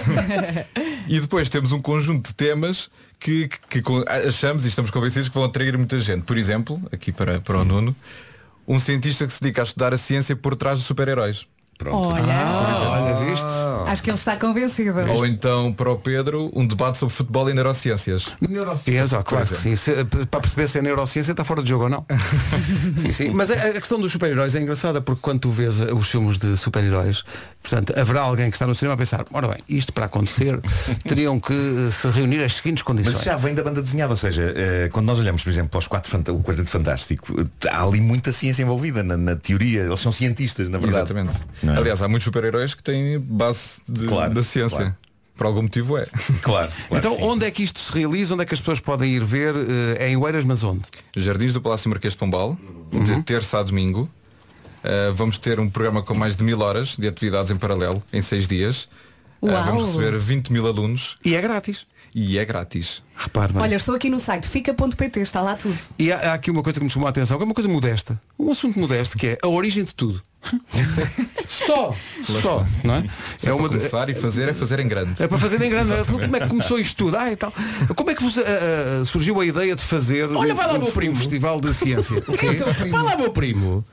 e depois temos um conjunto de temas que, que- que achamos e estamos convencidos que vão atrair muita gente. Por exemplo, aqui para, para o Nuno, um cientista que se dedica a estudar a ciência por trás dos super-heróis. Pronto. Olha, Olha, viste? acho que ele está convencido. Ou então, para o Pedro, um debate sobre futebol e neurociências. Neurociência, ó, claro que sim. Se- para perceber se é neurociência está fora de jogo ou não. sim, sim. Mas a, a questão dos super-heróis é engraçada porque quando tu vês uh, os filmes de super-heróis, portanto, haverá alguém que está no cinema a pensar, ora bem, isto para acontecer teriam que uh, se reunir as seguintes condições. Mas já vem da banda desenhada, ou seja, eh, quando nós olhamos, por exemplo, para os quatro o Quarteto Fantástico, eh, há ali muita ciência envolvida na, na teoria. Eles são cientistas, na verdade. Exatamente. Não é? Aliás, há muitos super-heróis que têm base de- Claro, da ciência. claro. Por algum motivo é. Claro. claro então, sim. onde é que isto se realiza? Onde é que as pessoas podem ir ver? É em Oeiras, mas onde? Jardins do Palácio Marquês de Pombal, Uhum. de terça a domingo. Uh, vamos ter um programa com mais de mil horas de atividades em paralelo, em seis dias. Uh, vamos receber 20 mil alunos. E é grátis. E é grátis. Repare. Olha, estou aqui no site fica.pt, está lá tudo. E há, há aqui uma coisa que me chamou a atenção, que é uma coisa modesta. Um assunto modesto, que é a origem de tudo. Só. Só. Não é? Se é, para começar e fazer é fazer em grande. É para fazer em grande. Como é que começou isto tudo? Ah, e tal. Como é que vos, ah, surgiu a ideia de fazer Olha, vai lá um, o meu primo. festival de ciência? O quê? Vai lá, meu primo.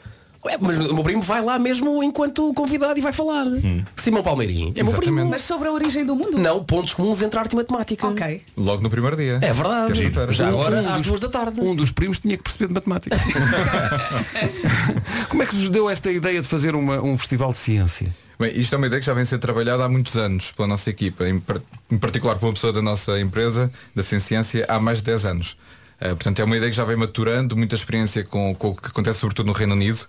Ué, mas o meu primo vai lá mesmo enquanto convidado e vai falar. Simão Palmeirinho. É meu primo. Mas sobre a origem do mundo? Não, pontos comuns entre arte e matemática. Ok. Logo no primeiro dia. É verdade. Já agora Um às duas da tarde. Um dos primos tinha que perceber de matemática. Como é que vos deu esta ideia de fazer uma- um festival de ciência? Bem, isto é uma ideia que já vem a ser trabalhada há muitos anos pela nossa equipa, em, par- em particular por uma pessoa da nossa empresa, da Ciência, há mais de 10 anos. Eh, portanto, é uma ideia que já vem maturando, muita experiência com, com o que acontece sobretudo no Reino Unido.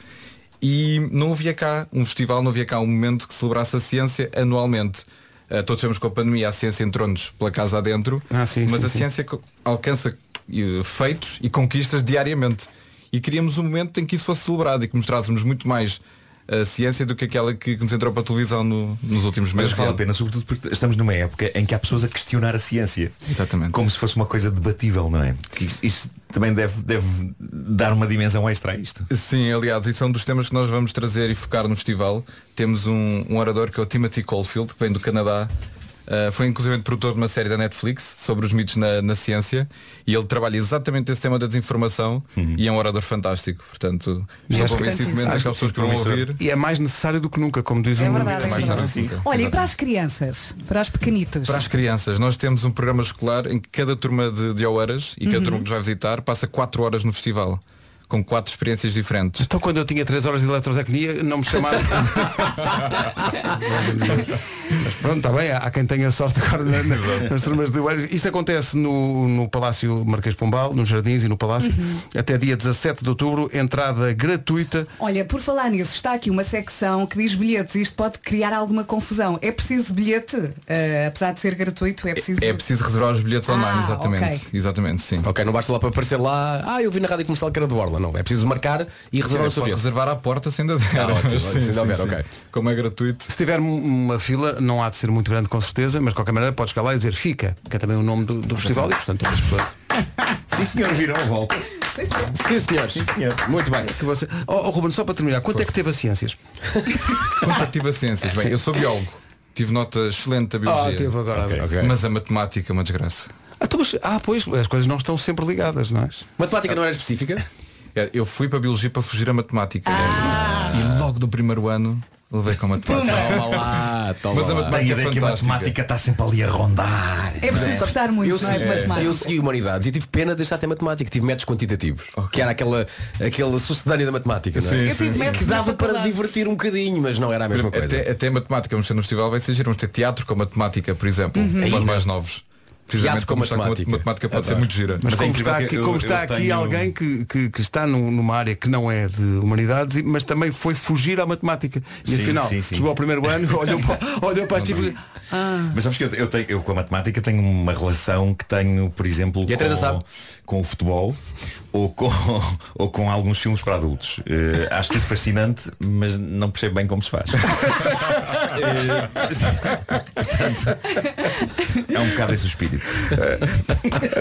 E não havia cá um festival, não havia cá um momento que celebrasse a ciência anualmente. Eh, todos sabemos que com a pandemia a ciência entrou-nos pela casa adentro, Ah, sim, mas sim, a sim. ciência alcança eh, feitos e conquistas diariamente. E queríamos um momento em que isso fosse celebrado e que mostrássemos muito mais a ciência do que aquela que nos entrou para a televisão no- nos últimos Mas meses. vale a pena, sobretudo porque estamos numa época em que há pessoas a questionar a ciência. Exatamente. Como se fosse uma coisa debatível, não é? Isso, isso também deve, deve dar uma dimensão extra a isto. Sim, aliás, isso é um dos temas que nós vamos trazer e focar no festival. Temos um, um orador que é o Timothy Caulfield, que vem do Canadá. Uh, foi inclusive produtor de uma série da Netflix sobre os mitos na, na ciência e ele trabalha exatamente esse tema da desinformação e é um orador fantástico. Portanto, estou convencido que acho as pessoas que vão ouvir. E é mais necessário do que nunca, como dizem. É verdade, é mais verdade. Olha, e para as crianças? Para os pequenitos? Para as crianças, nós temos um programa escolar em que cada turma de, de horas e cada turma que nos vai visitar passa 4 horas no festival, com quatro experiências diferentes. Então quando eu tinha 3 horas de eletrotecnia não me chamaram. Mas pronto, está bem, há quem tenha sorte agora na- na- nas turmas de Oeiras. Isto acontece no, no Palácio Marquês de Pombal, nos Jardins e no Palácio, até dia 17 de outubro, entrada gratuita. Olha, por falar nisso, está aqui uma secção que diz bilhetes. Isto pode criar alguma confusão. É preciso bilhete? Eh, apesar de ser gratuito, é preciso. É preciso reservar os bilhetes Ah, online, exatamente. ok. Exatamente, sim. Ok, não basta lá para aparecer lá, ah, eu vi na rádio comercial que era de Borla. Não, é preciso marcar e reservar o seu pode bilhete. reservar à porta sem ainda der. Ah, ótimo, Mas se ainda houver, ok. Como é gratuito. Se tiver um- uma fila, não há de ser muito grande com certeza, mas de qualquer maneira pode chegar lá e dizer fica, que é também o nome do, do festival e portanto as pessoas. Sim senhor, viram a volta. Sim, senhores. Muito bem. Que você... oh, oh, Ruben, só para terminar, quanto é que teve a ciências? Quanto é que tive a ciências? Bem, eu sou biólogo. Tive nota excelente da biologia. Ah, teve agora. Ok. Mas a matemática é uma desgraça. Ah, então, mas- ah, pois, as coisas não estão sempre ligadas, não é? Matemática não era específica? É, Eu fui para a biologia para fugir à matemática. E logo do primeiro ano levei com a matemática. Toma lá, toma Mas a lá. matemática Tenho é a ideia que a matemática está sempre ali a rondar. É preciso gostar muito, Eu não é, segui, matemática. eu segui humanidades e tive pena de deixar até matemática. Tive métodos quantitativos, que era aquela, aquela sucedânea da matemática, não é? Sim, Eu tive sim, Que dava para divertir um bocadinho, mas não era a mesma coisa. Até, até a matemática, vamos ter no festival, vai ser giro. Vamos ter teatro com matemática, por exemplo, Uhum. para os mais novos. Precisamente com matemática. matemática pode ser muito gira. Mas, Mas é como, incrível está aqui, eu- como eu está aqui tenho- alguém que, que, que está num- numa área que não é de humanidades, mas também foi fugir à matemática. E Sim, afinal, sim, sim. chegou ao primeiro ano, olhou para, olhou para as tipo, Mas sabes que eu, eu, tenho, eu com a matemática tenho uma relação que tenho, por exemplo, com, com o futebol ou com, ou com alguns filmes para adultos. Eh, acho tudo fascinante, mas não percebo bem como se faz. Eh, portanto, é um bocado esse o espírito.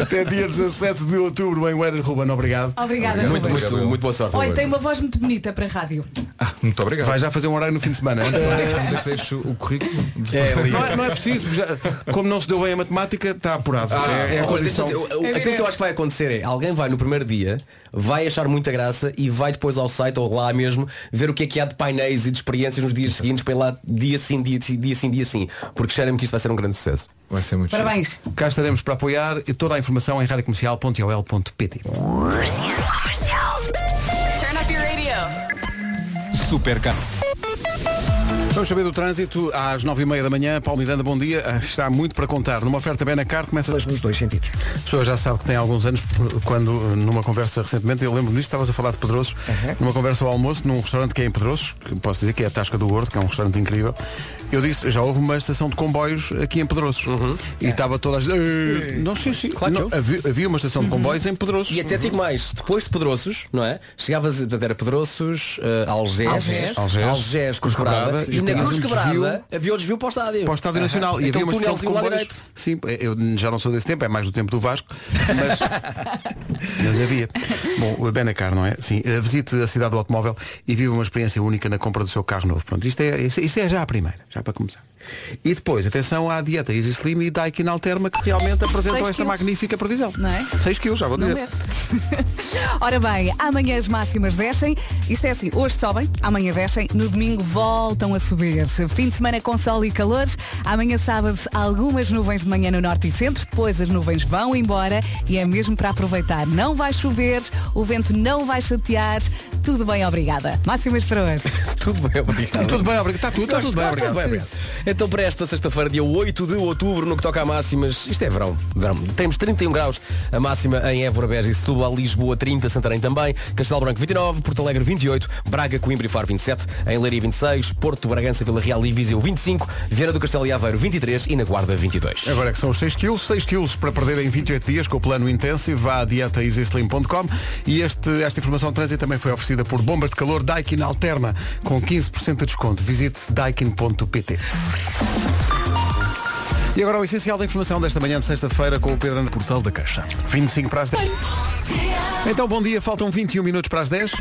até dia 17 de outubro em Oeiras, Ruben, obrigado. Obrigada, Muito, Ruben. muito, muito boa sorte. Olha, tem uma voz muito bonita para a rádio. Ah, muito obrigado. Vai já fazer um horário no fim de semana. Onde é que deixo o currículo? É ali. Não é, não é preciso, já- como não se deu bem a matemática, está apurado. Ah, é, é a condição. deixa eu dizer, o- o- aquilo que eu acho que vai acontecer é alguém vai no primeiro dia, vai achar muita graça e vai depois ao site ou lá mesmo ver o que é que há de painéis e de experiências nos dias seguintes para ir lá dia sim, dia sim, dia sim, dia sim. Porque cheira-me que isto vai ser um grande sucesso. Vai ser muito. Parabéns. Cá estaremos para apoiar e toda a informação em radiocomercial.ol.pt Turn up your radio. Super caro. Vamos saber do trânsito às nove e meia da manhã. Paulo Miranda, bom dia. Ah, Está muito para contar. Numa oferta bem na car começa Mas nos dois sentidos. A pessoa já sabe que tem alguns anos, quando numa conversa recentemente, eu lembro disto, estavas a falar de Pedroços, numa conversa ao almoço, num restaurante que é em Pedroços, que posso dizer que é a Tasca do Gordo, que é um restaurante incrível, Eu disse, já houve uma estação de comboios aqui em Pedroços. E estava toda a gente. "Eh", Não, sim, sim. Claro Não, havia, havia uma estação de comboios em Pedroços. E até digo mais, depois de Pedroços, não é? Chegavas, portanto, era Pedroços, uh, Algés, Algés. Algés. Algés, Cruz Quebrada, e na Cruz um Quebrada desvio havia o desvio para o estádio. para o Estádio Nacional. E Aquele havia uma estação de comboios. Sim, eu já não sou desse tempo, é mais do tempo do Vasco. Mas, mas havia. Bom, o Benacar, não é? Sim, eh, visite a cidade do automóvel e vive uma experiência única na compra do seu carro novo. Pronto, isto é, isto, isto é já a primeira, já para começar. E depois, atenção à dieta Easy Slim e Daikin Alterma que realmente apresentam esta quilos. magnífica previsão. Não é? 6 quilos, já vou dizer. Ora bem, amanhã as máximas descem. Isto é assim, hoje sobem, amanhã descem, no domingo voltam a subir. Fim de semana com sol e calores. Amanhã sábado algumas nuvens de manhã no norte e centro, depois as nuvens vão embora e é mesmo para aproveitar. Não vai chover, o vento não vai chatear. Tudo bem, obrigada. Máximas para hoje. Tudo bem, obrigado. Tudo bem, obrigado. Está tudo, está tudo bem, obrigado. Então para esta sexta-feira, dia 8 de outubro, no que toca a máximas, isto é verão, verão. Temos 31 graus, a máxima em Évora, Beja e Setúbal, Lisboa 30, Santarém também, Castelo Branco 29, Porto Alegre 28, Braga, Coimbra e Faro 27, em Leiria 26, Porto, Bragança, Vila Real e Viseu 25, Vieira do Castelo e Aveiro 23 e na Guarda 22. Agora é que são os 6 quilos, 6 quilos para perder em 28 dias com o plano intensivo, vá a dietaeasyslim.com e este, esta informação de trânsito também foi oferecida por Bombas de Calor Daikin Alterma com 15% de desconto. Visite daikin.pt. E agora o essencial da informação desta manhã de sexta-feira com o Pedro André. Portal da Caixa. 25 para as 10. Então bom dia, faltam 21 minutos para as 10.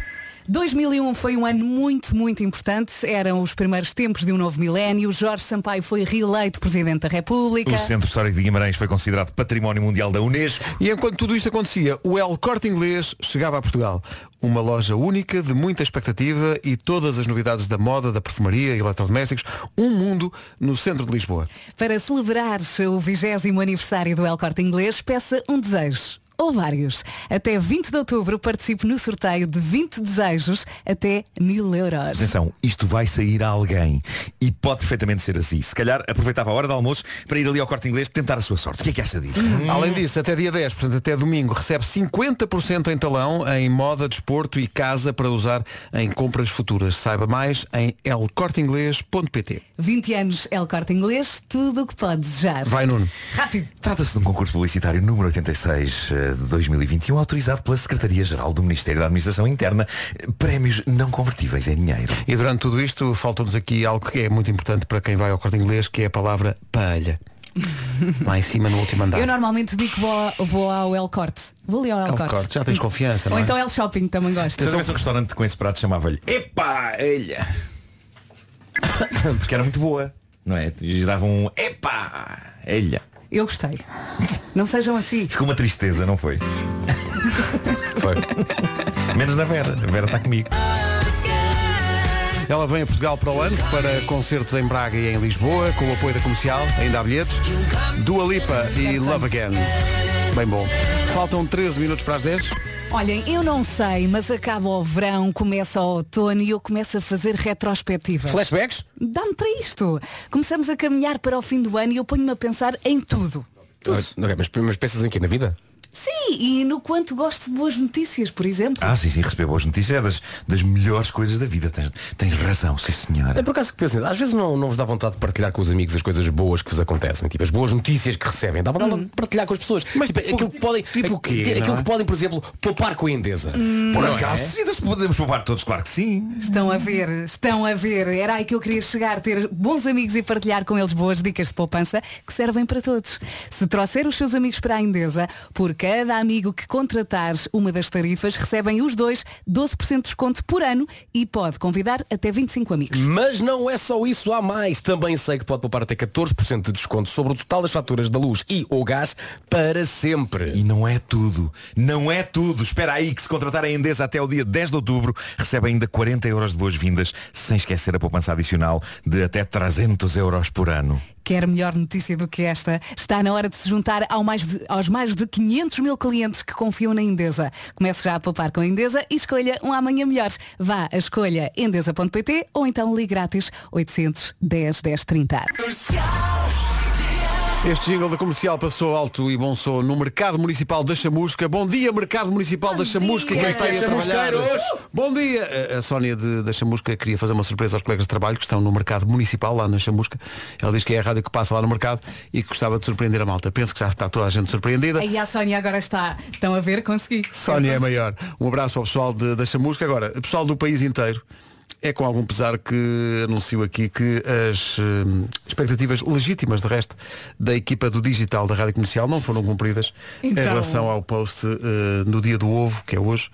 2001 foi um ano muito, muito importante. Eram os primeiros tempos de um novo milénio. Jorge Sampaio foi reeleito Presidente da República. O Centro Histórico de Guimarães foi considerado Património Mundial da Unesco. E enquanto tudo isto acontecia, o El Corte Inglês chegava a Portugal. Uma loja única, de muita expectativa e todas as novidades da moda, da perfumaria e eletrodomésticos. Um mundo no centro de Lisboa. Para celebrar o 20 aniversário do El Corte Inglês, peça um desejo. Ou vários. Até 20 de outubro participe no sorteio de 20 desejos até mil euros. Atenção, isto vai sair a alguém. E pode perfeitamente ser assim. Se calhar aproveitava a hora do almoço para ir ali ao corte inglês tentar a sua sorte. O que é que acha disso? Além disso, até dia 10, portanto até domingo, recebe 50% em talão em moda, desporto e casa para usar em compras futuras. Saiba mais em elcorteinglês.pt 20 anos El Corte Inglês, tudo o que pode desejar. Vai Nuno. Rápido. Trata-se de um concurso publicitário número 86 eh, de 2021, autorizado pela Secretaria-Geral do Ministério da Administração Interna. Prémios não convertíveis em dinheiro. E durante tudo isto, falta-nos aqui algo que é muito importante para quem vai ao corte inglês, que é a palavra palha. Lá em cima no último andar. Eu normalmente digo que vou, vou ao El Corte. Vou ali ao El, El Corte. Corte, já tens confiança, Ou não é? então El Shopping, também gosto. Se houvesse um restaurante com esse prato, chamava-lhe Epá, elha! Porque era muito boa, não é? Gerava um Epá, elha! Eu gostei. Não sejam assim. Ficou uma tristeza, não foi? Foi. Menos na Vera. A Vera está comigo. Ela vem a Portugal para o ano para concertos em Braga e em Lisboa, com o apoio da comercial, ainda há bilhetes. Dua Lipa e Love Again. Bem bom. Faltam 13 minutos para as 10. Olhem, eu não sei, mas acaba o verão, começa o outono e eu começo a fazer retrospectivas. Flashbacks? Dá-me para isto. Começamos a caminhar para o fim do ano e eu ponho-me a pensar em tudo. Tudo. Ah, ok, mas, mas pensas em quê? Na vida? Sim, e no quanto gosto de boas notícias, por exemplo. Ah, sim, sim, receber boas notícias é das, das melhores coisas da vida. Tens, tens razão, sim senhora. É por acaso que às vezes não, não vos dá vontade de partilhar com os amigos as coisas boas que vos acontecem, tipo as boas notícias que recebem, dá vontade de partilhar com as pessoas. Mas tipo, aquilo que podem, tipo o quê, aquilo é? que podem, por exemplo, poupar com a Endesa. Por Não acaso, é? sim, se podemos poupar todos, claro que sim. Estão a ver, estão a ver. Era aí que eu queria chegar, ter bons amigos e partilhar com eles boas dicas de poupança que servem para todos. Se trouxer os seus amigos para a Endesa, por cada amigo que contratares uma das tarifas, recebem os dois 12% de desconto por ano e pode convidar até 25 amigos. Mas não é só isso, há mais. Também sei que pode poupar até 14% de desconto sobre o total das faturas da luz e ou gás para sempre. E não é tudo. Não é tudo. Espera aí que se contratar a Endesa até o dia 10 de outubro, recebe ainda 40 euros de boas-vindas, sem esquecer a poupança adicional de até 300 euros por ano. Quer melhor notícia do que esta? Está na hora de se juntar ao mais de- aos mais de 500 mil clientes que confiam na Endesa. Comece já a poupar com a Endesa e escolha um amanhã melhor. Vá a escolha endesa.pt ou então ligue grátis 810 10 30. Este jingle da comercial passou alto e bom som no Mercado Municipal da Chamusca. Bom dia, Mercado Municipal da Chamusca. dia. Quem está aí a trabalhar? Chamusqueiros. Bom dia. A, Sónia de- da Chamusca queria fazer uma surpresa aos colegas de trabalho que estão no Mercado Municipal, lá na Chamusca. Ela diz que é a rádio que passa lá no mercado e que gostava de surpreender a malta. Penso que já está toda a gente surpreendida. Aí a Sónia agora está. Estão a ver? Consegui. Sónia é maior. Um abraço para o pessoal de- da Chamusca. Agora, o pessoal do país inteiro. É com algum pesar que anuncio aqui que as hum, expectativas legítimas, de resto, da equipa do digital da Rádio Comercial não foram cumpridas em Então. relação ao post eh, no dia do ovo, que é hoje,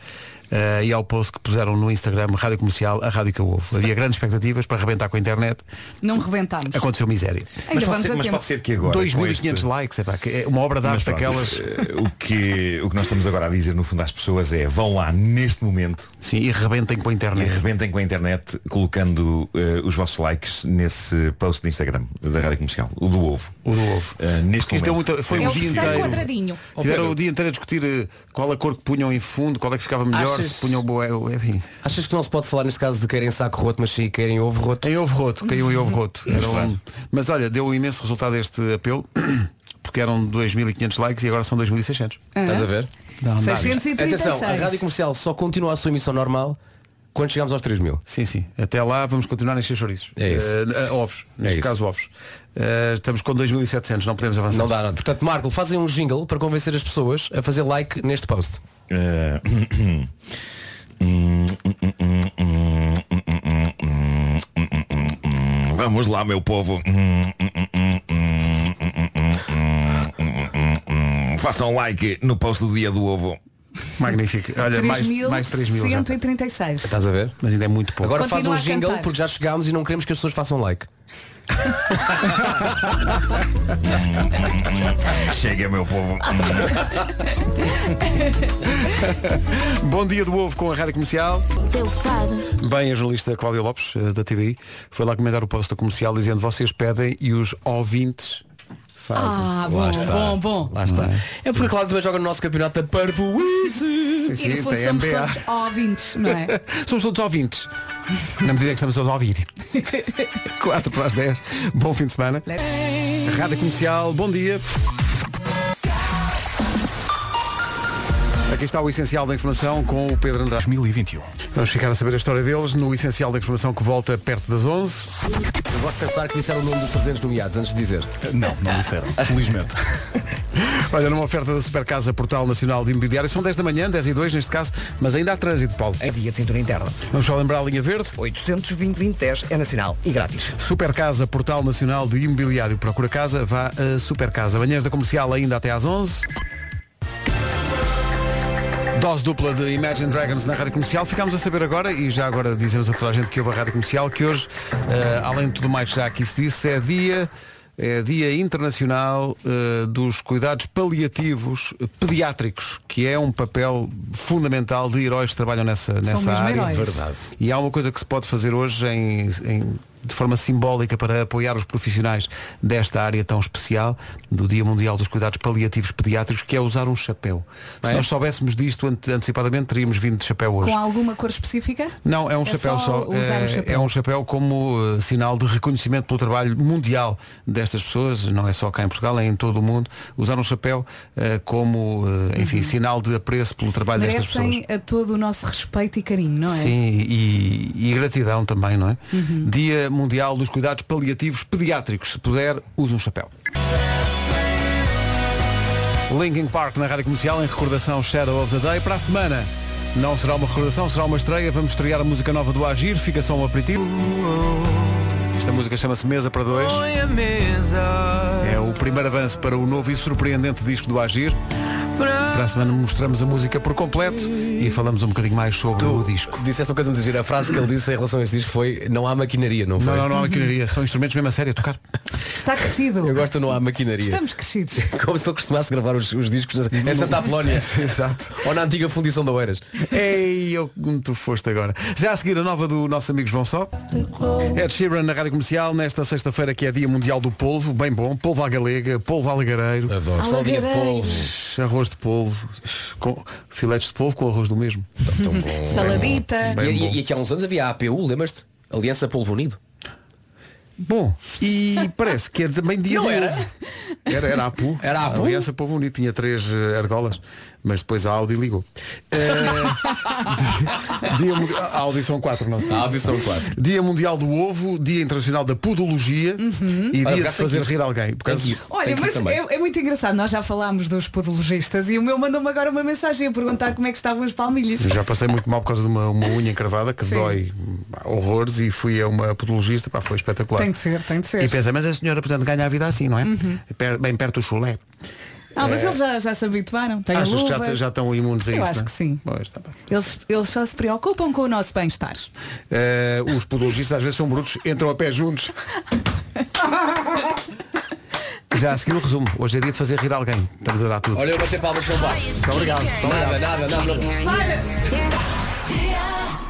eh, e ao post que puseram no Instagram Rádio Comercial, a Rádio que é o ovo. Havia grandes expectativas para arrebentar com a internet. Não rebentámos. Aconteceu miséria. Mas pode, ser, mas pode ser que agora. com 2.500 este- likes, epá, que é uma obra de arte daquelas. eh, o, que, o que nós estamos agora a dizer no fundo às pessoas é vão lá neste momento Sim, e rebentem com a e internet. arrebentem com a internet colocando eh, os vossos likes nesse post de Instagram da Rádio Comercial, o do ovo. O do ovo. Eh, neste Isto é momento. muito- foi É um o dia inteiro. Tiveram o dia inteiro a discutir qual a cor que punham em fundo, qual é que ficava melhor, Achas- se punham boé, enfim. Achas que não se pode falar neste caso de querem saco roto, mas sim querem ovo roto? Em ovo roto, caiu em ovo roto. Era um- Mas olha, deu um imenso resultado este apelo, porque eram 2.500 likes e agora são 2.600. Estás a ver? Não, dá. 636. Atenção, a rádio comercial só continua a sua emissão normal quando chegamos aos 3 mil. Sim, sim. Até lá vamos continuar a encher chouriços. É isso. Eh, ovos. Neste isso. caso ovos. Eh, estamos com 2.700, não podemos avançar. Não dá nada. Portanto, Marco, fazem um jingle para convencer as pessoas a fazer like neste post. Eh, Vamos lá, meu povo. Façam like no post do dia do ovo. Magnífico. Olha, mais, mais 3.000 já. 3.136. Estás a ver? Mas ainda é muito pouco. Agora faz Continua um a jingle cantar. porque já chegámos e não queremos que as pessoas façam like. Chega, meu povo. Bom dia do ovo com a Rádio Comercial. Bem, a jornalista Cláudia Lopes, eh, da TVI, foi lá comentar o post da comercial dizendo vocês pedem e os ouvintes fazem. Ah, bom, bom, bom. Lá está. É porque a Cláudia também joga no nosso campeonato da Parvoíce. Sim, E no sim, fundo tem somos MBA. todos ouvintes, não é? Somos todos ouvintes. Na medida que estamos todos a ouvir. 4 para as 10. Bom fim de semana. Rádio Comercial, bom dia. Aqui está o essencial da informação com o Pedro Andrade. 2021. Vamos ficar a saber a história deles no essencial da informação que volta perto das 11. Eu gosto de pensar que disseram o nome dos presentes nomeados antes de dizer. Não, não disseram. Felizmente. Olha, numa oferta da Super Casa Portal Nacional de Imobiliário, são 10 da manhã, 10 e 2 neste caso, mas ainda há trânsito, Paulo. É via de cintura interna. Vamos só lembrar a linha verde. 820 2010 é nacional e grátis. Super Casa Portal Nacional de Imobiliário. Procura casa, vá a Super Casa. Manhãs da Comercial ainda até às 11. Dose dupla de Imagine Dragons na Rádio Comercial. Ficámos a saber agora, e já agora dizemos a toda a gente que ouve a Rádio Comercial, que hoje, eh, além de tudo mais que já aqui se disse, é dia, é dia internacional eh, dos cuidados paliativos pediátricos, que é um papel fundamental de heróis que trabalham nessa, nessa área. heróis. Verdade. E há uma coisa que se pode fazer hoje em- em- de forma simbólica para apoiar os profissionais desta área tão especial, do Dia Mundial dos Cuidados Paliativos Pediátricos, que é usar um chapéu. Se É? nós soubéssemos disto ante- antecipadamente, teríamos vindo de chapéu hoje. Com alguma cor específica? Não, é um É chapéu só só. é, o chapéu. é um chapéu como uh, sinal de reconhecimento pelo trabalho mundial destas pessoas, não é só cá em Portugal, é em todo o mundo. Usar um chapéu uh, como, uh, enfim, sinal de apreço pelo trabalho destas pessoas. Merecem a todo o nosso respeito e carinho, não é? Sim, e, e gratidão também, não é? Dia Mundial dos Cuidados Paliativos Pediátricos. Se puder, use um chapéu. Linkin Park na Rádio Comercial em recordação Shadow of the Day. Para a semana não será uma recordação, será uma estreia. Vamos estrear a música nova do Agir. Fica só um aperitivo. Esta música chama-se Mesa para Dois. É o primeiro avanço para o novo e surpreendente disco do Agir. Para a semana mostramos a música por completo e falamos um bocadinho mais sobre o disco. Disseste uma coisa muito gira. A frase que ele disse em relação a este disco foi não há maquinaria, não foi? Não, não, não há maquinaria, são instrumentos mesmo a sério a tocar. Está crescido. Eu gosto não há maquinaria. Estamos crescidos. Como se ele costumasse gravar os, os discos na- em Santa Apolónia. Exato. Ou na antiga fundição da Oeiras. Ei, eu como tu foste agora. Já a seguir a nova do nosso amigo João Só. Ed Sheeran na Rádio Comercial, nesta sexta-feira que é dia mundial do polvo, bem bom, polvo à galega, polvo algareiro, Adoro. Saldinha de polvo. arroz de polvo, com filetes de polvo com arroz do mesmo. Tão bom. Saladita. E, Bem bom. e, e aqui há uns anos havia a APU, lembras-te? Aliança Polvo Unido. Bom, e parece que é também dia Não do era? ovo. Era, era a Apu. Era a Apu? aliança Povo Unido tinha três eh, argolas, mas depois a Audi ligou. Eh, dia, Mundi- a Audi são quatro, não sei. A Audi são quatro. Dia Mundial do Ovo, Dia Internacional da Podologia e Olha, Dia de fazer que ir. rir alguém. Por causa- Tem que ir. Olha, que mas é, é muito engraçado. Nós já falámos dos podologistas e o meu mandou-me agora uma mensagem a perguntar como é que estavam as palmilhas. Eu já passei muito mal por causa de uma, uma unha encravada que Sim. dói horrores e fui a uma podologista, pá, foi espetacular. Tem de ser, tem de ser. E pensa, mas a senhora, portanto, ganha a vida assim, não é? Per- Bem perto do chulé. Ah, mas eles já, já se habituaram. Têm Achas que luvas. já, já estão imunes a Eu isso? acho não é? que sim. Pois, tá bem. Eles, eles só se preocupam com o nosso bem-estar. Eh, os podologistas às vezes são brutos, entram a pé juntos. Já a seguir o resumo. Hoje é dia de fazer rir alguém. Estamos a dar tudo. Olha, eu bater palmas bar. Muito obrigado. Nada, obrigado. nada, nada.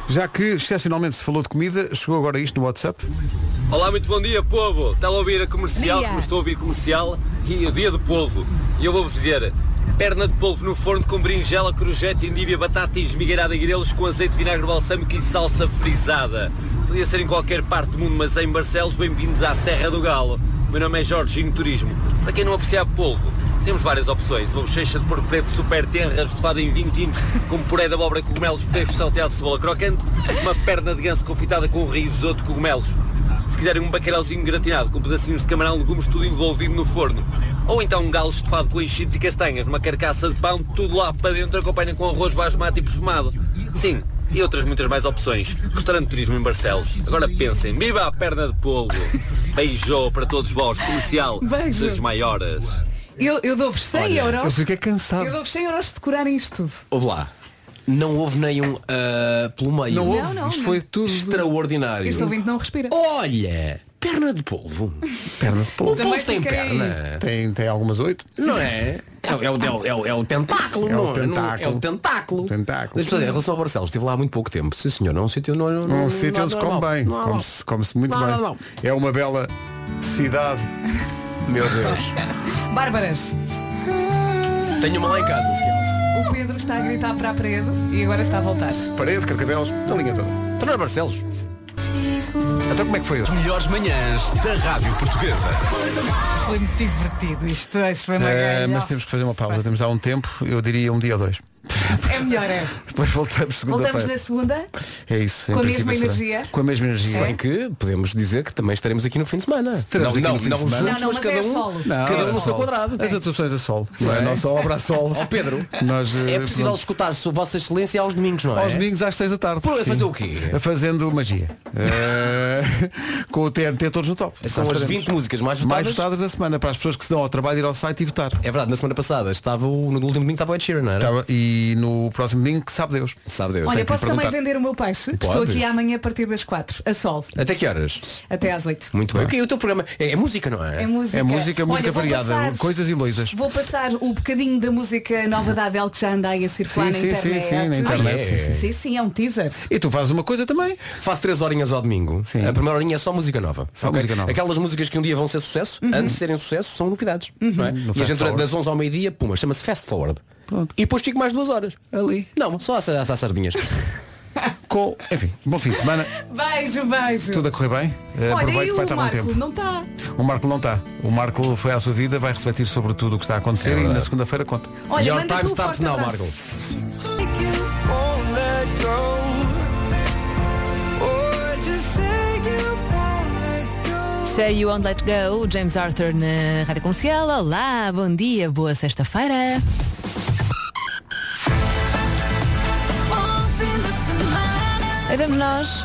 Já que excepcionalmente se falou de comida, chegou agora isto no WhatsApp. Olá, muito bom dia, povo. Está a ouvir a comercial, Dia. como estou a ouvir comercial, e o dia do polvo. E eu vou-vos dizer, perna de polvo no forno com berinjela, crojete, endívia, batata e esmigalhada de grelos com azeite, vinagre balsâmico e salsa frisada. Podia ser em qualquer parte do mundo, mas em Barcelos, bem-vindos à Terra do Galo. O meu nome é Jorginho Turismo. Para quem não aprecia polvo, temos várias opções. Uma bochecha de porco preto super tenra, estufada em vinho tinto, com puré de abóbora, cogumelos frescos, salteado de cebola crocante. Uma perna de ganso confitada com risoto de cogumelos. Se quiserem um bacalhauzinho gratinado com pedacinhos de camarão, legumes, tudo envolvido no forno. Ou então um galo estufado com enchidos e castanhas, numa carcaça de pão, tudo lá para dentro, acompanha com arroz basmati perfumado. Sim, e outras muitas mais opções. Restaurante Turismo em Barcelos. Agora pensem, viva a perna de polvo! Beijou para todos vós, comercial, Beijo. dos maiores. Eu, eu dou-vos 100 Olha, Eu euros. fiquei cansado. Eu dou-vos 100 euros de decorarem isto tudo. Houve lá. Não houve nenhum ah, pelo meio. Não houve. Não, não, Isto não. foi tudo. Extraordinário. Este ouvinte não respira. Olha, perna de polvo. Perna de O polvo. Também polvo tem fiquei- perna. Tem, tem algumas oito. Não é? É, o- é, o- é, o- é, o- é o tentáculo, É o não, não- tentáculo. é o tentáculo. Tentáculo. Dizer, em relação ao Barcelos, estive lá há muito pouco tempo. Sim senhor, não é um sítio não, não, não, Um sítio onde se come bem. Não, não. Come-se come-se muito Não, bem. não, não. É uma bela cidade. Meu Deus. Bárbaras, Tenho uma lá em casa, se queres. o Pedro está a gritar para a parede e agora está a voltar. Parede, carcavelos, a linha toda. Então não é Barcelos. Então como é que foi hoje? Melhores manhãs da Rádio Portuguesa. Foi muito divertido isto. Hoje foi uma galhofa. mas temos que fazer uma pausa. Temos há um tempo, eu diria um dia ou dois. É melhor, é. Depois voltamos Voltamos segunda-feira. na segunda. É isso. Com a mesma energia? Com a mesma energia. Se bem que podemos dizer que também estaremos aqui no fim de semana. Teremos não, não, não juntos, Não, não, mas mas é cada um, cada um é no seu solo. quadrado. As atuações a solo. Não é? é? A nossa obra a solo. Ó Pedro, Nós, eh, é possível pronto, escutar Sua Vossa Excelência aos domingos, não é? Aos domingos às seis da tarde. Por- a fazer o quê? A Fazendo magia. Eh, com o TNT todos no top. São as estaremos 20 músicas mais mais votadas. votadas da semana para as pessoas que se dão ao trabalho de ir ao site e votar. É verdade, na semana passada estava no último domingo estava o Ed Sheeran, não era? E no próximo domingo, que sabe Deus. Sabe Deus. Olha, Tenho que lhe posso também perguntar. vender o meu peixe? Estou Podes. aqui amanhã a partir das 4, a sol, Até que horas? até às 8. Muito bem. Ok, o teu programa é, é música, não é? É música. É música, música vou variada, passar- coisas e loisas. Vou passar o bocadinho da música nova da Adele que já anda aí a circular Sim, na sim, sim, internet. sim, na internet, Ah, é? sim, sim. Sim, sim, é um teaser. E tu fazes uma coisa também. Faço três horinhas ao domingo. Sim. A primeira horinha é só música nova. Só Ok? música nova. Aquelas músicas que um dia vão ser sucesso, Uhum. antes de serem sucesso, são novidades. Não é? E a fast gente durante das 11 ao meio-dia, puma, chama-se Fast Forward. Pronto. E depois fico mais duas horas. Ali. Não, só às, às sardinhas. Com, enfim, bom fim de semana. Beijo, beijo. Tudo a correr bem. Eh, Olha, Aproveite e que vai o estar bom tempo. não está. O Marco não está. O Marco foi à sua vida, vai refletir sobre tudo o que está a acontecer e na segunda-feira conta. Olha, Your manda time tu um starts forte now, abraço. Marco. Say You Won't Let Go, James Arthur na Rádio Comercial. Olá, bom dia, boa sexta-feira. Aí vamos nós.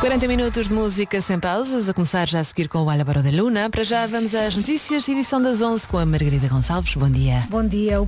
40 minutos de música sem pausas, a começar já a seguir com o Álvaro da Luna. Para já vamos às notícias, edição das 11 com a Margarida Gonçalves. Bom dia. Bom dia.